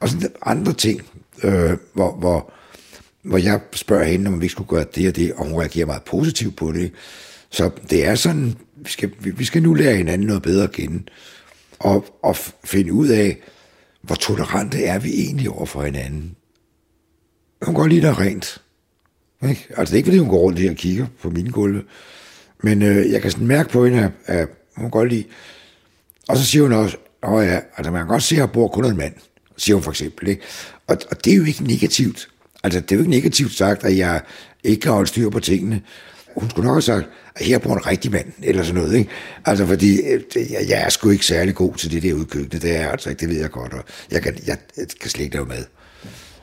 og sådan andre ting, øh, hvor, hvor, hvor jeg spørger hende, om vi ikke skulle gøre det og det, og hun reagerer meget positivt på det. Så det er sådan, vi skal, vi skal nu lære hinanden noget bedre at kende, og, og finde ud af, hvor tolerante er vi egentlig over for hinanden. Hun går lige der rent. Ikke? Altså det er ikke, fordi hun går rundt her og kigger på mine gulve, men øh, jeg kan sådan mærke på hende, at, at hun godt lige... Og så siger hun også, åh ja, altså man kan godt se, at jeg bor kun en mand, siger hun for eksempel. Ikke? Og, og det er jo ikke negativt. Altså det er jo ikke negativt sagt, at jeg ikke kan holde styr på tingene. Hun skulle nok have sagt, at her bor en rigtig mand, eller sådan noget. Ikke? Altså fordi, øh, jeg, jeg er sgu ikke særlig god til det der udkøkkenet, det er jeg altså ikke, det ved jeg godt, og jeg kan, jeg, jeg kan slet ikke lave mad.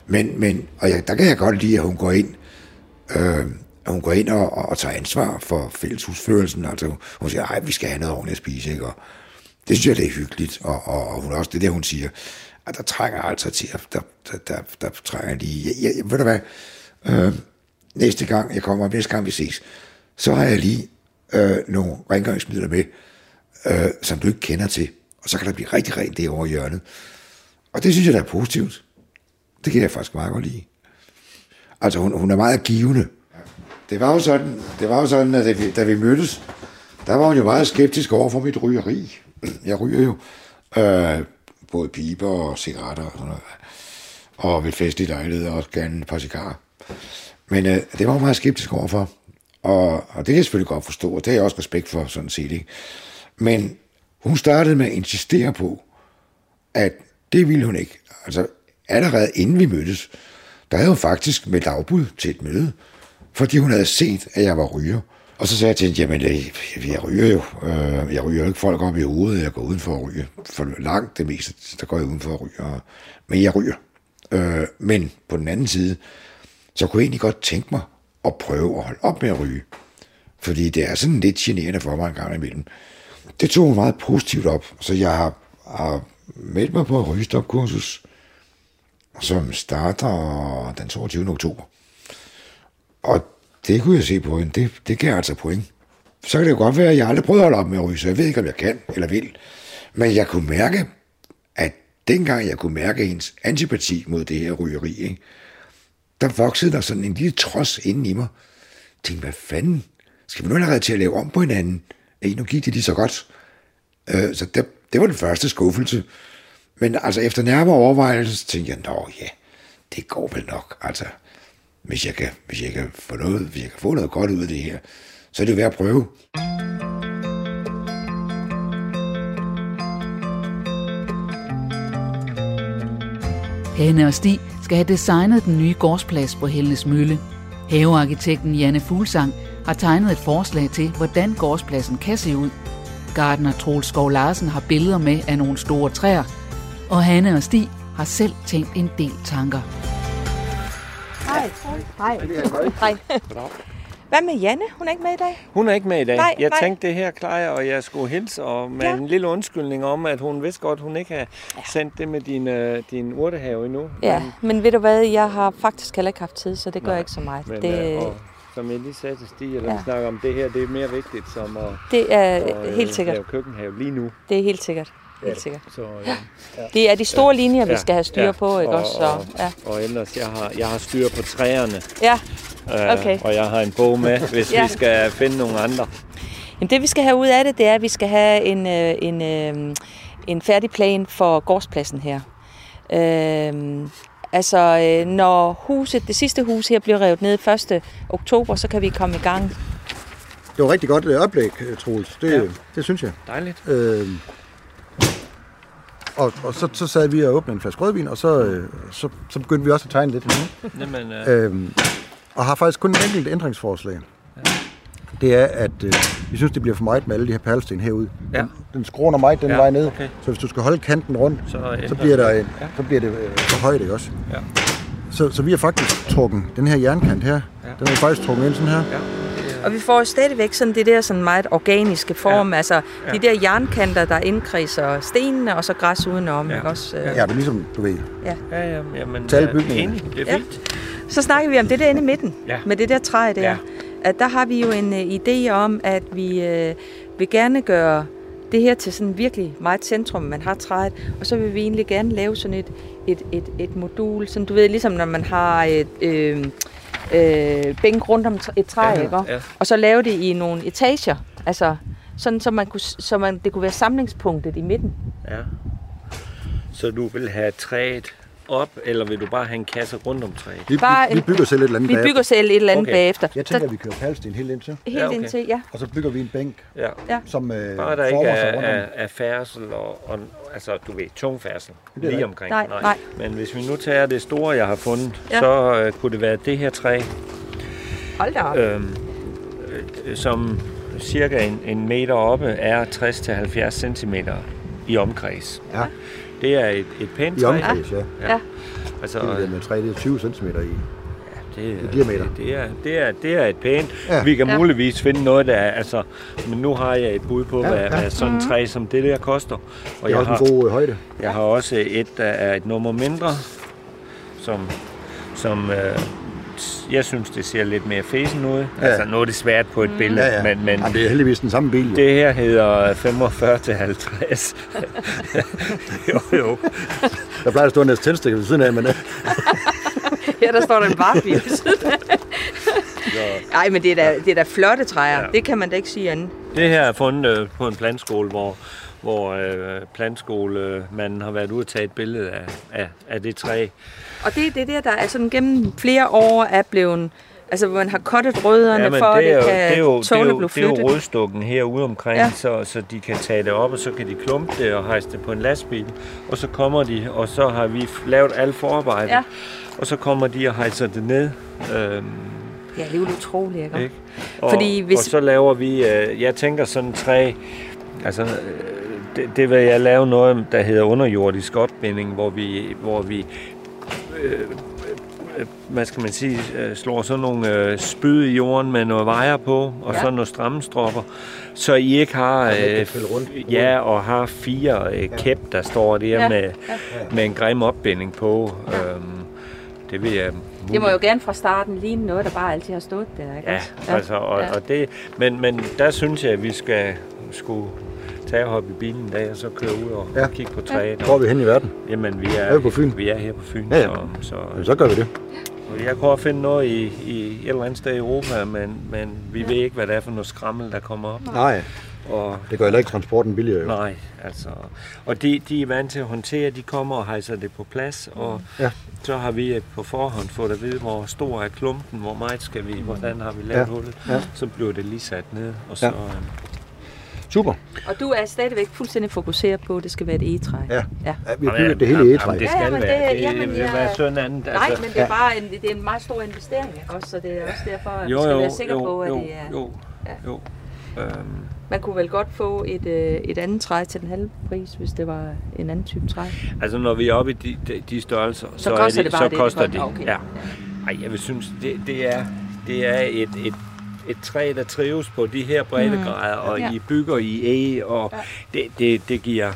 Men, men og jeg, der kan jeg godt lide, at hun går ind, øh, at hun går ind og, og, og tager ansvar for fælleshusførelsen. Altså hun siger, at vi skal have noget ordentligt at spise, ikke? Og det synes jeg, det er hyggeligt, og, og, og hun også det der, hun siger, at der trænger altså til, at der, der, der, der trænger lige, jeg, jeg, ved du hvad, øh, næste gang jeg kommer, næste gang vi ses, så har jeg lige øh, nogle rengøringsmidler med, øh, som du ikke kender til, og så kan der blive rigtig rent det over hjørnet. Og det synes jeg, der er positivt. Det kan jeg faktisk meget godt lide. Altså, hun, hun er meget givende. Det var jo sådan, det var jo sådan at da vi, da vi mødtes, der var hun jo meget skeptisk over for mit rygeri. Jeg ryger jo øh, både piber og cigaretter og sådan noget. Og ved festlige lejligheder også gerne et par cigarer. Men øh, det var hun meget skeptisk overfor. Og, og det kan jeg selvfølgelig godt forstå, og det har jeg også respekt for, sådan set. Ikke? Men hun startede med at insistere på, at det ville hun ikke. Altså, allerede inden vi mødtes, der havde hun faktisk med afbud til et møde, fordi hun havde set, at jeg var ryger. Og så sagde jeg til hende, jamen, jeg, jeg ryger jo. Øh, jeg ryger jo ikke folk op i hovedet, jeg går uden for at ryge. For langt det meste, der går jeg uden for at ryge. Men jeg ryger. Øh, men på den anden side, så kunne jeg egentlig godt tænke mig at prøve at holde op med at ryge. Fordi det er sådan lidt generende for mig en gang imellem. Det tog hun meget positivt op, så jeg har, har meldt mig på et rygestopkursus, som starter den 22. oktober. Og det kunne jeg se på hende, det, det kan jeg altså point. Så kan det jo godt være, at jeg aldrig prøver at holde op med at ryge, så jeg ved ikke, om jeg kan eller vil. Men jeg kunne mærke, at dengang jeg kunne mærke hendes antipati mod det her rygeri, ikke, der voksede der sådan en lille trods inden i mig. Jeg tænkte, hvad fanden? Skal vi nu allerede til at lave om på hinanden? Ej, nu gik det lige så godt. Øh, så det, det var den første skuffelse. Men altså efter nærmere overvejelse, så tænkte jeg, nå ja, det går vel nok. Altså, hvis jeg kan, hvis jeg kan få noget, hvis jeg kan få noget godt ud af det her, så er det værd at prøve. Hanne og Stig skal have designet den nye gårdsplads på Helnes Mølle. Havearkitekten Janne Fuglsang har tegnet et forslag til, hvordan gårdspladsen kan se ud. Gardner Troels Skov Larsen har billeder med af nogle store træer, og Hanne og Stig har selv tænkt en del tanker. Hej. Hej. Hej. Hvad med Janne? Hun er ikke med i dag? Hun er ikke med i dag. Nej, jeg nej. tænkte det her, Kleja, og jeg skulle hilse og med Ja. ja. en lille undskyldning om, at hun vidste godt, hun ikke har sendt det med din, øh, din urtehave endnu. Ja, Men, men ved du hvad, jeg har faktisk heller ikke haft tid, så det gør Nej, ikke så meget. men, det, øh, og, som jeg lige sagde til Stig, eller ja. Ja. vi snakker om det her, det er mere vigtigt som at, det er at helt sikkert. lave køkkenhave lige nu. Det er helt sikkert. Ja. Helt sikkert. Så, øh, Det er de store linjer, vi Ja, skal have styr ja. på, ikke Og- også? og- Så, ja. og ellers, jeg har, jeg har styr på træerne, ja. øh, Okay. og jeg har en bog med, [LAUGHS] hvis Ja. vi skal finde nogle andre. Jamen, det vi skal have ud af det, det er, at vi skal have en, øh, en, øh, en færdig plan for gårdspladsen her. Øh, altså, øh, når huset, det sidste hus her bliver revet ned 1. oktober, så kan vi komme i gang. Det var rigtig godt øh, oplæg, øh, Troels. Det, Ja. ja. det synes jeg. Dejligt. Øh, og og så, så sad vi og åbnede en flaske rødvin, og så, øh, så, så begyndte vi også at tegne lidt nu. Jamen, øh, Øh, og har faktisk kun et enkelt ændringsforslag. Det er, at øh, vi synes, det bliver for meget med alle de her perlesten herude. Ja. Den, den skråner meget den Ja, vej ned, okay. så hvis du skal holde kanten rundt, så, så bliver, der vi. en, så bliver det øh, for højt, ikke også? Ja. Så, så vi har faktisk trukket den her jernkant her, Ja. den har vi faktisk trukket ind sådan her. Ja. Og vi får stadigvæk sådan det der sådan meget organiske form, ja. altså Ja. de der jernkanter, der indkredser stenene, og så græs udenom, Ja. ikke også? Ja, det er ligesom, du ved, Ja, ja, jamen, jeg er bygningerne. enig. Det er Ja. fint. Så snakker vi om det der inde i midten, Ja. med det der træ der. Ja. At der har vi jo en uh, idé om, at vi uh, vil gerne gøre det her til sådan virkelig meget centrum, man har træet, og så vil vi egentlig gerne lave sådan et, et, et, et modul, sådan du ved, ligesom når man har et øh, øh, bænk rundt om et træ, Ja, ikke? ja. og så lave det i nogle etager, altså sådan, så, man kunne, så man, det kunne være samlingspunktet i midten. Ja. Så du vil have træet op, eller vil du bare have en kasse rundt om træet? vi, Bare vi, vi en- bygger selv et eller andet Vi bagefter. bygger selv et eller andet Okay. bagefter. Jeg tænker, at vi kører perlesten helt ind til, helt Ja, okay. indtil, ja. og så bygger vi en bænk, Ja. ja. som øh, Bare der ikke er, sig rundt om. er, er færdsel og, og, altså du ved, tung færdsel lige der omkring. Nej, nej. Men hvis vi nu tager det store, jeg har fundet, Ja. ja. så øh, kunne det være det her træ, Hold da op. øhm, øh, som cirka en, en meter oppe er 60-70 cm i omkreds. Ja. Det er et, et pænt I træ. omkreds, ja. Ja. Altså, Det er med træ, det er 20 cm i. Det, I diameter. Det, det, er, det, er, det er et pænt. Ja. Ja. Vi kan Ja. ja. muligvis finde noget, der er... Altså, men nu har jeg et bud på, Ja, ja, hvad, ja. ja. hvad sådan et træ som det der koster. Og Det er jeg også har, en god øh, højde. jeg har også et, der er et nummer mindre, som, som øh, jeg synes, det ser lidt mere fæsen ud. Ja. Altså, nu er det svært på et billede, Ja, ja. men, men Jamen, det er heldigvis den samme bil. Jo. det her hedder 45 til 50. [LAUGHS] jo, jo. Der plejer at stå en tændstikker ved siden af, men øh, [LAUGHS] Her der står der en varebil ved siden af. Ej, men det er da, det er da flotte træer. Ja. Ja. Det kan man da ikke sige andet. Det her er fundet øh, på en plantskole, hvor, hvor øh, plantskolemanden har været ude og tage et billede af, af, af det træ. Og det er det der, der er sådan gennem flere år er blevet... Altså, hvor man har kottet rødderne Ja, for, at det er, det kan det, er jo, jo, blive det er jo flyttet. rødstukken herude omkring, Ja. så, så de kan tage det op, og så kan de klumpe det og hejse det på en lastbil. Og så kommer de, og så har vi lavet alt forarbejdet. Ja. Og så kommer de og hejser det ned. Øhm, Ja, det er jo utroligt, ikke? ikke? Og, Fordi hvis- og så laver vi, øh, jeg tænker sådan træ, altså øh, det, det vil jeg lave noget, der hedder underjordisk opbinding, hvor vi, hvor vi øh, hvad skal man sige, øh, slår sådan nogle øh, spyd i jorden med noget vejer på, og Ja. så nogle strammestropper, så I ikke har, øh, rundt. ja, og har fire øh, kæp, der står der Ja. ja. med, med en grim opbinding på. Øhm, det vil jeg Det må jo gerne fra starten ligne noget, der bare altid har stået der, ikke? Ja, også? altså, og, Ja. og det, men, men der synes jeg, at vi skal skulle tage og hoppe i bilen en dag, og så køre ud og Ja. ja. kigge på træet. hvor er vi hen i verden? Jamen, vi Er er, vi på Fyn? Vi er her på Fyn, Ja, ja. så, så, Jamen, så gør vi det. jeg kunne også finde noget i, i et eller andet sted i Europa, men, men vi ved ikke, hvad det er for noget skrammel, der kommer op. Nej, Og, det gør heller ikke transporten billigere. Jo. nej, altså, og de, de er vant til at håndtere, de kommer og hejser det på plads, og Ja. så har vi på forhånd fået at vide, hvor stor er klumpen, hvor meget skal vi, hvordan har vi lavet Ja. ja. hullet, Ja. så bliver det lige sat ned, og så, Ja. Ja. Super. Og du er stadigvæk fuldstændig fokuseret på, at det skal være et egetræ. Ja. ja. Ja, vi har bygget det hele i egetræ. Jamen, det Ja, skal men være. det- Det, jamen, det vil jeg- være sådan andet. Nej, men det er Ja. bare en, det er en meget stor investering, ikke? også, så det er også derfor, at jo, vi skal jo, være sikre jo, på, at jo, det er... jo, Ja. jo. Øhm, Man kunne vel godt få et, øh, et andet træ til den halve pris, hvis det var en anden type træ. Altså når vi er oppe i de, de, de størrelser, så, Så koster er det bare så det, koster det det. Okay. Ja. Ej, jeg vil synes, det, det er, det er et, et, et træ, der trives på de her breddegrader, mm. og Ja. I bygger i æg, og det, det, det giver...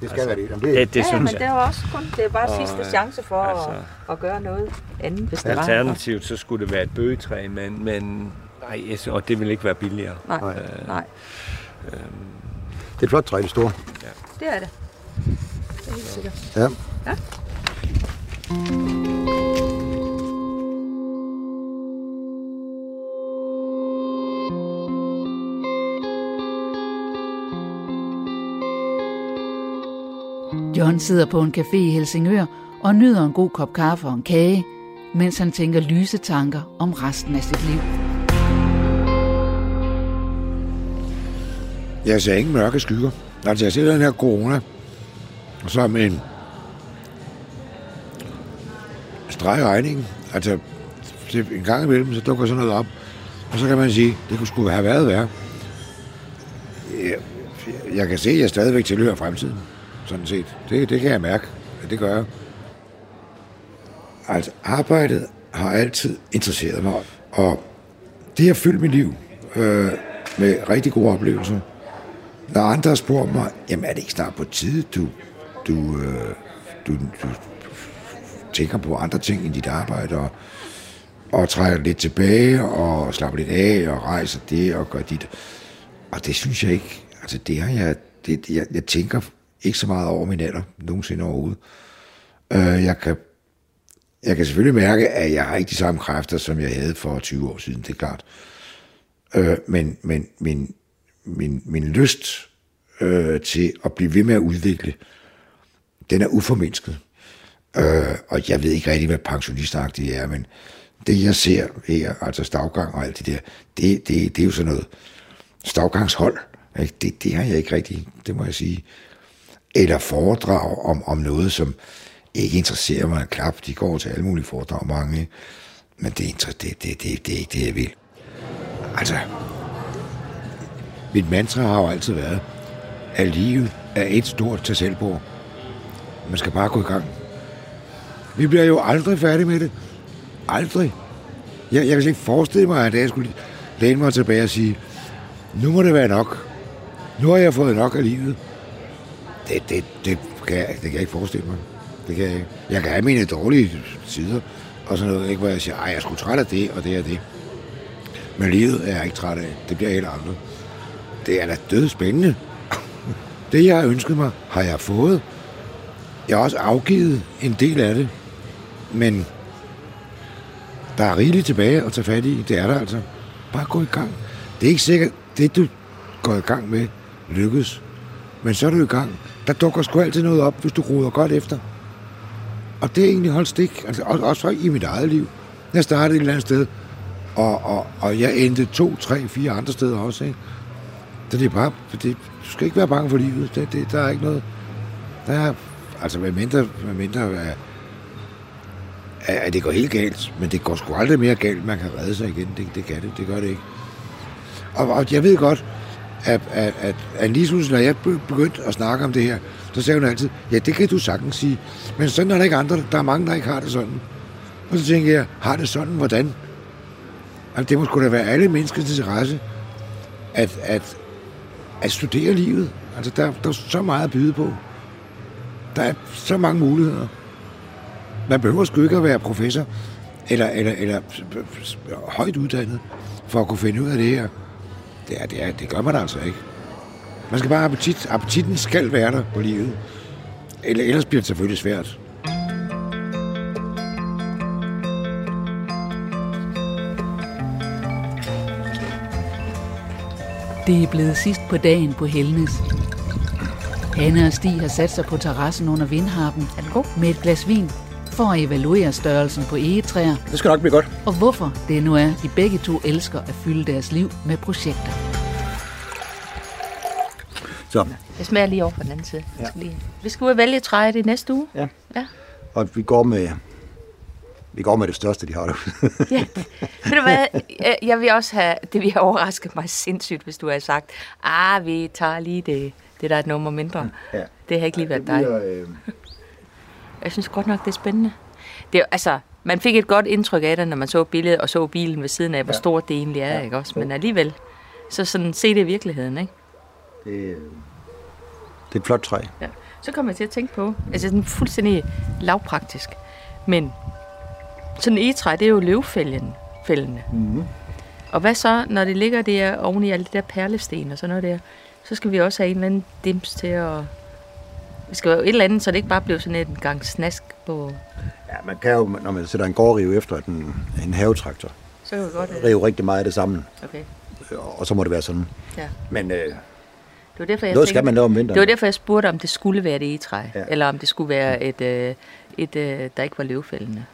Det skal Altså, være det. Jamen, det, Det, det ja, synes men jeg. det er jo også kun, det er bare Og, sidste øh, chance for altså- at, at gøre noget andet, hvis det var. Alternativt, så skulle det være et bøgetræ, men, men nej, og det vil ikke være billigere. Nej, Nej. nej, det er et flot træ, det store. det er det. Det er helt sikkert. Ja. John sidder på en café i Helsingør og nyder en god kop kaffe og en kage, mens han tænker lyse tanker om resten af sit liv. Jeg ser ingen mørke skygger. Altså, jeg ser den her corona som en streg i regningen. Altså, en gang imellem, så dukker sådan noget op. Og så kan man sige, det kunne sgu have været værre. Jeg, jeg kan se, at jeg stadigvæk tilhører fremtiden. Sådan set. Det, det kan jeg mærke. at Det gør jeg. Altså, arbejdet har altid interesseret mig. Og det har fyldt mit liv øh, med rigtig gode oplevelser. Når andre har spurgt mig, jamen er det ikke snart på tide, du, du, øh, du, du tænker på andre ting end dit arbejde, og, og trækker lidt tilbage, og slapper lidt af, og rejser det, og gør dit. Og det synes jeg ikke, altså det har jeg, det, jeg, jeg tænker ikke så meget over min alder, nogensinde overhovedet. Øh, jeg kan jeg kan selvfølgelig mærke, at jeg har ikke de samme kræfter, som jeg havde for 20 år siden, det er klart. Øh, men men min, min, min lyst øh, til at blive ved med at udvikle, den er uformindsket. Øh, og jeg ved ikke rigtig, hvad pensionistagtigt er, men det jeg ser her, altså stavgang og alt det der, det, det, det er jo sådan noget stavgangshold. Ikke? Det, det har jeg ikke rigtig, det må jeg sige. Eller foredrag om, om noget, som ikke interesserer mig en klap. De går til alle mulige foredrag, mange. Men det, det, det, det, det er ikke det, jeg vil. Altså, mit mantra har jo altid været, at livet er et stort til selvbord. Man skal bare gå i gang. Vi bliver jo aldrig færdige med det. Aldrig. Jeg, jeg kan slet ikke forestille mig, at jeg skulle læne mig tilbage og sige, nu må det være nok. Nu har jeg fået nok af livet. Det, det, det, kan, jeg, det kan jeg ikke forestille mig. Det kan jeg, ikke. jeg kan have mine dårlige sider, og sådan noget, ikke, hvor jeg siger, at jeg er træt af det, og det og det. Men livet er jeg ikke træt af. Det bliver helt andet. Det er da død spændende. [LAUGHS] Det, jeg har ønsket mig, har jeg fået. Jeg har også afgivet en del af det. Men der er rigeligt tilbage at tage fat i. Det er der altså. Bare gå i gang. Det er ikke sikkert, det du går i gang med, lykkes. Men så er du i gang. Der dukker sgu altid noget op, hvis du ruder godt efter. Og det er egentlig holdt stik. Altså, også, også i mit eget liv. Jeg startede et eller andet sted, og, og, og jeg endte to, tre, fire andre steder også. Ikke? Så det er bare, det, du skal ikke være bange for livet. Det, det, der er ikke noget, der er, altså med mindre, med mindre at, at det går helt galt, men det går sgu aldrig mere galt, man kan redde sig igen. Det, det kan det, det gør det ikke. Og, og jeg ved godt, at, at, at, at lige pludselig, når jeg begyndte at snakke om det her, så sagde hun altid, ja, det kan du sagtens sige, men sådan er der ikke andre, der er mange, der ikke har det sådan. Og så tænkte jeg, har det sådan, hvordan? Altså, det må sgu da være alle menneskers interesse, at, at, at studere livet. Altså, der, der er så meget at byde på. Der er så mange muligheder. Man behøver sgu ikke at være professor eller, eller, eller højt uddannet for at kunne finde ud af det her. Det, er, det, er, det gør man altså ikke. Man skal bare have appetit. Appetitten skal være der på livet. Eller, ellers bliver det selvfølgelig svært. Det er blevet sidst på dagen på Helnes. Hanne og Stig har sat sig på terrassen under vindharpen med et glas vin for at evaluere størrelsen på egetræer, Det skal nok blive godt. og hvorfor det nu er, de begge to elsker at fylde deres liv med projekter. Så, Jeg smager lige over på den anden side. Ja. Skal lige... Vi skal ud og vælge træet i næste uge. Ja. ja. og vi går med... Vi går med det største, de har derude. [LAUGHS] ja, ved du hvad, jeg vil også have, det vil have overrasket mig sindssygt, hvis du havde sagt, ah, vi tager lige det, det der er et nummer mindre. Ja. Det har ikke lige været dig. Øh... Jeg synes godt nok, det er spændende. Det er, altså, man fik et godt indtryk af det, når man så billedet og så bilen ved siden af, hvor ja. stort det egentlig er, ja. ikke også? Men alligevel, så sådan, se det i virkeligheden, ikke? Det, det er et flot træ. Ja. Så kommer jeg til at tænke på, altså sådan fuldstændig lavpraktisk, men sådan en egetræ, det er jo løvfældende. Mm-hmm. Og hvad så, når det ligger der oven i alle de der perlesten og sådan noget der, så skal vi også have en eller anden dims til at... Vi skal jo et eller andet, så det ikke bare bliver sådan en gang snask på... Ja, man kan jo, når man sætter en gårdrive efter en, en havetraktor, så kan godt, rive rigtig meget af det sammen. Okay. Og så må det være sådan. Ja. Men øh, det var derfor, jeg Noget tænkte, skal man lave om vinteren. Det var derfor, jeg spurgte, om det skulle være et egetræ, ja. eller om det skulle være et, øh, et, øh, der ikke var løvfældende.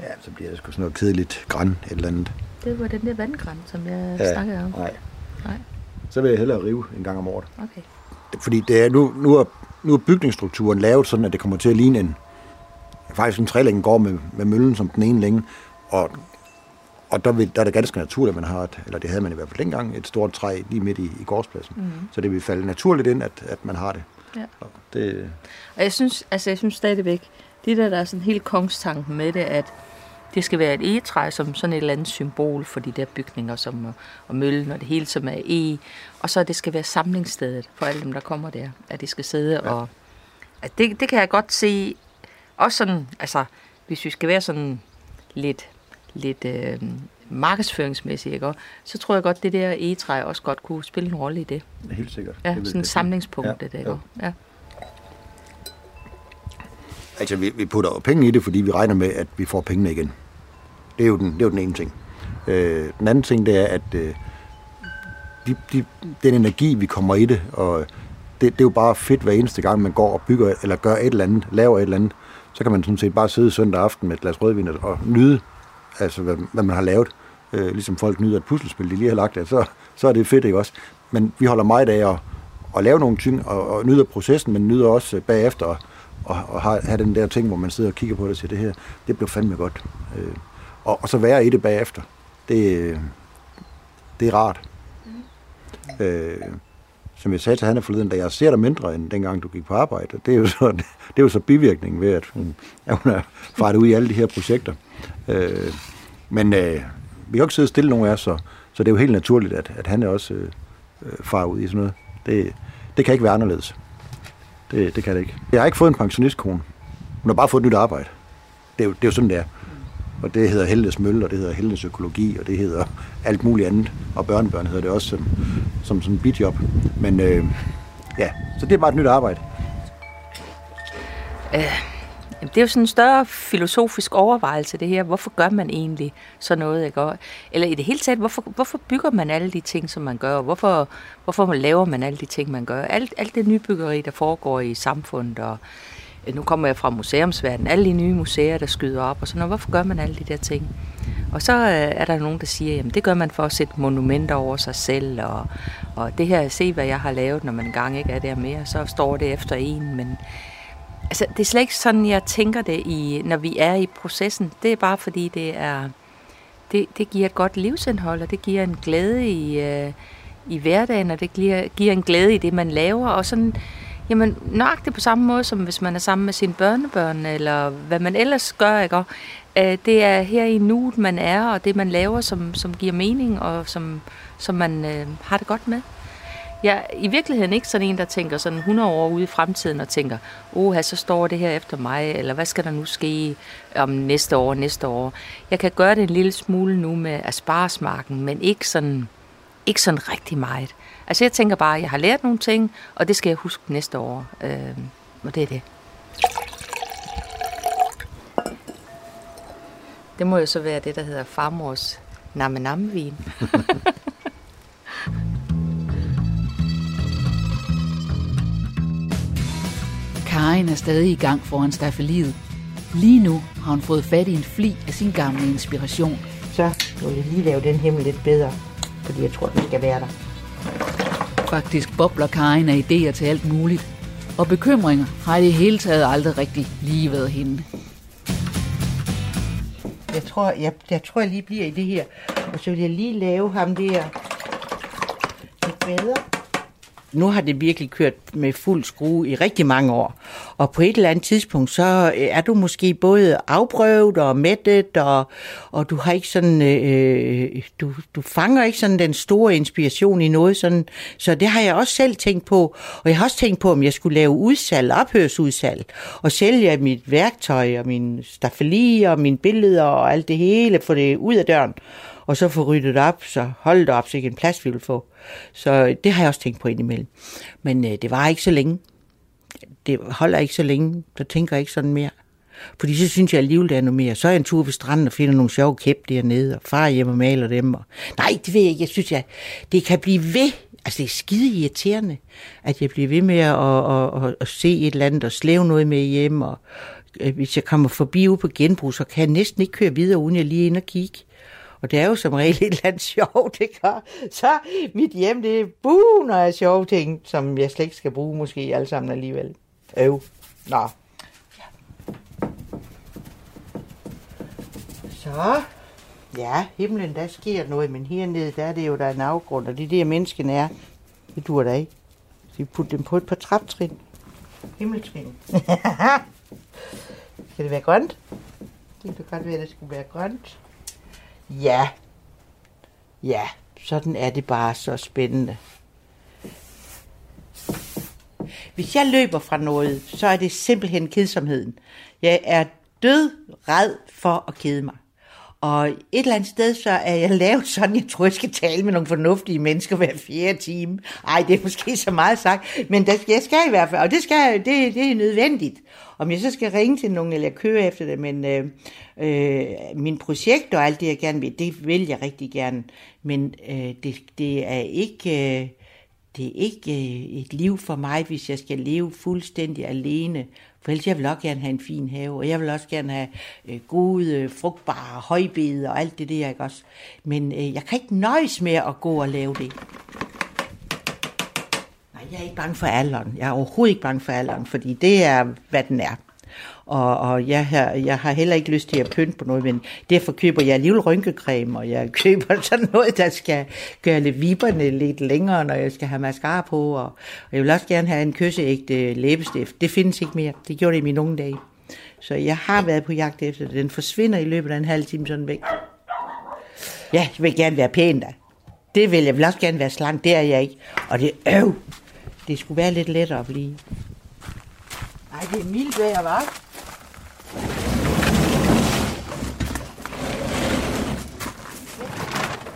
Ja, så bliver det sgu sådan noget kedeligt græn et eller andet. Det var den der vandgræn, som jeg ja, snakkede om. Nej. nej. Så vil jeg hellere rive en gang om året. Okay. Fordi det er, nu, nu, er, nu er bygningsstrukturen lavet sådan, at det kommer til at ligne en, faktisk en trælænge går med, med møllen som den ene længe, og og der, vil, der er det ganske naturligt, at man har, et, eller det havde man i hvert fald dengang, et stort træ lige midt i, i gårdspladsen. Mm. Så det vil falde naturligt ind, at, at man har det. Ja. Og, det. og jeg synes, altså jeg synes stadigvæk, det der, der er sådan helt kongstanken med det, at det skal være et egetræ som sådan et eller andet symbol for de der bygninger som, og møllen og det hele, som er e. Og så det skal være samlingsstedet for alle dem, der kommer der. At det skal sidde ja. og... At det, det kan jeg godt se. Også sådan, altså, hvis vi skal være sådan lidt lidt øh, markedsføringsmæssigt, ikke? så tror jeg godt, det der egetræ også godt kunne spille en rolle i det. Helt sikkert. Ja, sådan et samlingspunkt, ja, det der. Ja. ja. Altså, vi, vi putter jo penge i det, fordi vi regner med, at vi får pengene igen. Det er jo den, det er jo den ene ting. Øh, den anden ting, det er, at øh, de, de, den energi, vi kommer i det, og det, det er jo bare fedt hver eneste gang, man går og bygger, eller gør et eller andet, laver et eller andet, så kan man sådan set bare sidde søndag aften med et glas rødvin og nyde altså hvad, hvad man har lavet. Øh, ligesom folk nyder et puslespil, de lige har lagt det, så, så er det fedt, ikke også? Men vi holder meget af at, at lave nogle ting, og, og nyder processen, men nyder også øh, bagefter og, og have, have den der ting, hvor man sidder og kigger på det og siger, det her, det bliver fandme godt. Øh, og, og så være i det bagefter, det, det er rart. Mm. Øh, som jeg sagde til Hanna forleden, da jeg ser dig mindre, end dengang du gik på arbejde. Det er jo så, [LAUGHS] det er jo så bivirkningen ved, at hun, at hun er faret ud i alle de her projekter. Øh, men øh, vi kan jo ikke sidde stille nogen af os, så, så det er jo helt naturligt, at, at han er også øh, far ud i sådan noget. Det, det kan ikke være anderledes. Det, det kan det ikke. Jeg har ikke fået en pensionistkone. Hun har bare fået et nyt arbejde. Det er jo, det er jo sådan, det er. Og det hedder Heldes Mølle, og det hedder Heldes Økologi, og det hedder alt muligt andet. Og børnebørn hedder det også som, som sådan en bitjob. Men øh, ja, så det er bare et nyt arbejde. Øh, det er jo sådan en større filosofisk overvejelse, det her. Hvorfor gør man egentlig så noget? Ikke? Eller i det hele taget, hvorfor, hvorfor bygger man alle de ting, som man gør? Hvorfor, hvorfor laver man alle de ting, man gør? Alt, alt det nybyggeri, der foregår i samfundet, og øh, nu kommer jeg fra museumsverdenen, alle de nye museer, der skyder op, og sådan noget. Hvorfor gør man alle de der ting? Og så øh, er der nogen, der siger, jamen det gør man for at sætte monumenter over sig selv, og, og det her, se hvad jeg har lavet, når man engang ikke er der mere, så står det efter en, men Altså, det er slet ikke sådan, jeg tænker det, i, når vi er i processen. Det er bare fordi, det er det, det giver et godt livsindhold, og det giver en glæde i, øh, i hverdagen, og det giver, giver en glæde i det, man laver. Og sådan, jamen, nøjagtigt på samme måde, som hvis man er sammen med sine børnebørn, eller hvad man ellers gør, ikke? Og, øh, det er her i nuet, man er, og det, man laver, som, som giver mening, og som, som man øh, har det godt med. Jeg er i virkeligheden ikke sådan en, der tænker sådan 100 år ude i fremtiden og tænker, åh, så står det her efter mig, eller hvad skal der nu ske om næste år, næste år. Jeg kan gøre det en lille smule nu med asparsmarken, men ikke sådan, ikke sådan rigtig meget. Altså jeg tænker bare, at jeg har lært nogle ting, og det skal jeg huske næste år. Øh, og det er det. Det må jo så være det, der hedder farmors namme-namme-vin. [LAUGHS] Karin er stadig i gang foran staffeliet. Lige nu har hun fået fat i en fli af sin gamle inspiration. Så vil jeg lige lave den himmel lidt bedre, fordi jeg tror, den skal være der. Faktisk bobler Karin af idéer til alt muligt, og bekymringer har i det hele taget aldrig rigtig lige været hende. Jeg tror, jeg, jeg tror, jeg lige bliver i det her. Og så vil jeg lige lave ham der lidt bedre nu har det virkelig kørt med fuld skrue i rigtig mange år. Og på et eller andet tidspunkt, så øh, er du måske både afprøvet og mættet, og, og du har ikke sådan, øh, du, du fanger ikke sådan den store inspiration i noget sådan. Så det har jeg også selv tænkt på. Og jeg har også tænkt på, om jeg skulle lave udsalg, ophørsudsalg, og sælge mit værktøj og min stafeli og mine billeder og alt det hele, få det ud af døren og så få ryddet op, så hold det op, så ikke en plads vi vil få. Så øh, det har jeg også tænkt på indimellem. Men øh, det var ikke så længe. Det holder ikke så længe, der tænker jeg ikke sådan mere. Fordi så synes jeg alligevel, det er noget mere. Så er jeg en tur ved stranden og finder nogle sjove kæp dernede, og far hjem og maler dem. Og... Nej, det ved jeg ikke. Jeg synes, jeg, det kan blive ved. Altså, det er skide irriterende, at jeg bliver ved med at, at, at, at se et eller andet og slæve noget med hjem. Og øh, hvis jeg kommer forbi ude på genbrug, så kan jeg næsten ikke køre videre, uden jeg lige ind og kigge. Og det er jo som regel et eller andet [LAUGHS] sjovt, det gør. Så mit hjem, det er buner af sjove ting, som jeg slet ikke skal bruge måske alle sammen alligevel. Øv. Nå. Så. Ja, himlen, der sker noget, men hernede, der er det jo, der er en afgrund, og det er det, menneskene er. Det dur da ikke. Så vi putter dem på et par traptrin. Himmeltrin. [LAUGHS] skal det være grønt? Det kan godt være, at det skulle være grønt. Ja. Ja, sådan er det bare så spændende. Hvis jeg løber fra noget, så er det simpelthen kedsomheden. Jeg er død red for at kede mig. Og et eller andet sted, så er jeg lavet sådan, jeg tror, jeg skal tale med nogle fornuftige mennesker hver fjerde time. Ej, det er måske så meget sagt, men det skal, jeg skal i hvert fald, og det, skal, det, det er nødvendigt. Om jeg så skal ringe til nogen, eller køre efter det, men øh, øh, min projekt og alt det, jeg gerne vil, det vil jeg rigtig gerne. Men øh, det, det er ikke... Øh, det er ikke øh, et liv for mig, hvis jeg skal leve fuldstændig alene. For ellers jeg vil også gerne have en fin have, og jeg vil også gerne have øh, gode, øh, frugtbare højbede og alt det der, ikke også? Men øh, jeg kan ikke nøjes med at gå og lave det. Nej, jeg er ikke bange for alderen. Jeg er overhovedet ikke bange for alderen, fordi det er, hvad den er. Og, og jeg, har, jeg har heller ikke lyst til at pynte på noget, men derfor køber jeg alligevel rynkecreme, og jeg [LAUGHS] køber sådan noget, der skal gøre lidt viberne lidt længere, når jeg skal have mascara på. Og, og jeg vil også gerne have en kysseægte læbestift. Det findes ikke mere. Det gjorde det i mine unge dage. Så jeg har været på jagt efter det. Den forsvinder i løbet af en halv time sådan væk. Ja, jeg vil gerne være pæn da. Det vil jeg. jeg vil også gerne være slank. Det er jeg ikke. Og det øv. Det skulle være lidt lettere at blive. Ej, det er mildt vejr, hva'?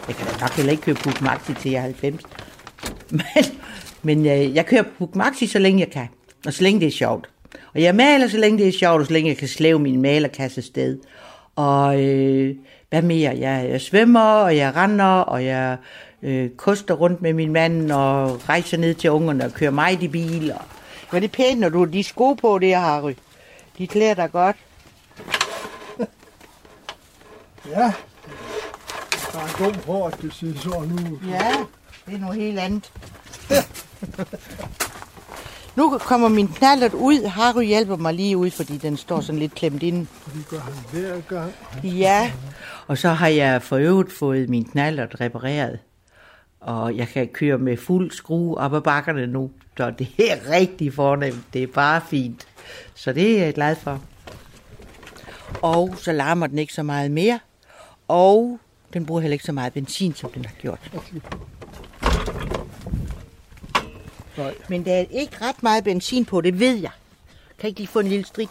Jeg kan da nok heller ikke køre Puk Maxi til jeg er 90. [LAUGHS] Men, men jeg, øh, jeg kører Puk Maxi, så længe jeg kan. Og så længe det er sjovt. Og jeg maler, så længe det er sjovt, og så længe jeg kan slæve min malerkasse sted. Og øh, hvad mere? Jeg, jeg svømmer, og jeg render, og jeg øh, koster rundt med min mand, og rejser ned til ungerne og kører mig i bil. Og... Men det er pænt, når du har de sko på, det Harry. De klæder dig godt. [LAUGHS] ja, der er en dum på, at det ser sådan ud. Ja, det er noget helt andet. [LAUGHS] nu kommer min knallert ud. Harry hjælper mig lige ud, fordi den står sådan lidt klemt ind. Det gør han hver gang. Ja, og så har jeg for øvrigt fået min knallert repareret. Og jeg kan køre med fuld skrue op ad bakkerne nu. Så det er rigtig fornemt. Det er bare fint. Så det er jeg glad for. Og så larmer den ikke så meget mere. Og den bruger heller ikke så meget benzin, som den har gjort. Nej. Men der er ikke ret meget benzin på, det ved jeg. Kan ikke lige få en lille strik?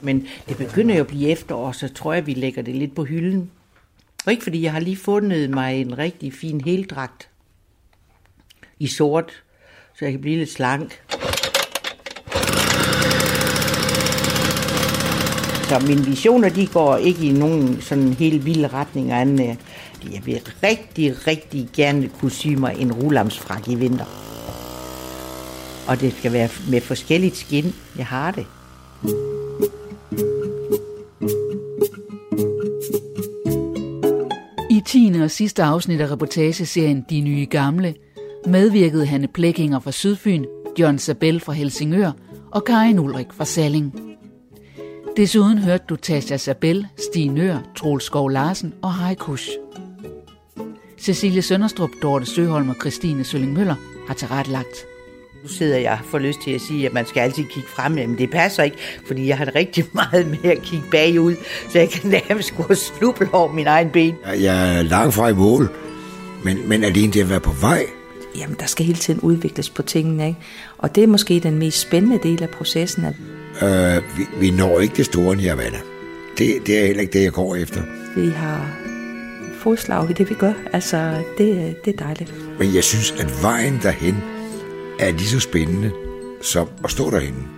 Men det begynder jo at blive efterår, så tror jeg, vi lægger det lidt på hylden. Og ikke fordi jeg har lige fundet mig en rigtig fin heldragt i sort, så jeg kan blive lidt slank. Så mine visioner, de går ikke i nogen sådan helt vilde retninger anden. Jeg vil rigtig, rigtig gerne kunne sy mig en rulamsfrak i vinter. Og det skal være med forskelligt skin. Jeg har det. I 10. og sidste afsnit af reportageserien De Nye Gamle medvirkede Hanne Plækkinger fra Sydfyn, John Sabel fra Helsingør og Karin Ulrik fra Salling. Desuden hørte du Tasha Sabel, Stig Nør, Troels Skov Larsen og Heikush. Cecilie Sønderstrup, Dorte Søholm og Christine Sølling Møller har tilrettelagt. Nu sidder jeg for lyst til at sige, at man skal altid kigge frem, men det passer ikke, fordi jeg har det rigtig [LAUGHS] meget med at kigge bagud, så jeg kan nærmest gå og snuble over min egen ben. Jeg er langt fra i mål, men, men alene det at være på vej, Jamen, der skal hele tiden udvikles på tingene, ikke? Og det er måske den mest spændende del af processen, at øh, vi, vi når ikke det store nirvana. Det, det er heller ikke det, jeg går efter. vi har fodslag i det, vi gør. Altså, det, det er dejligt. Men jeg synes, at vejen derhen er lige så spændende som at stå derinde.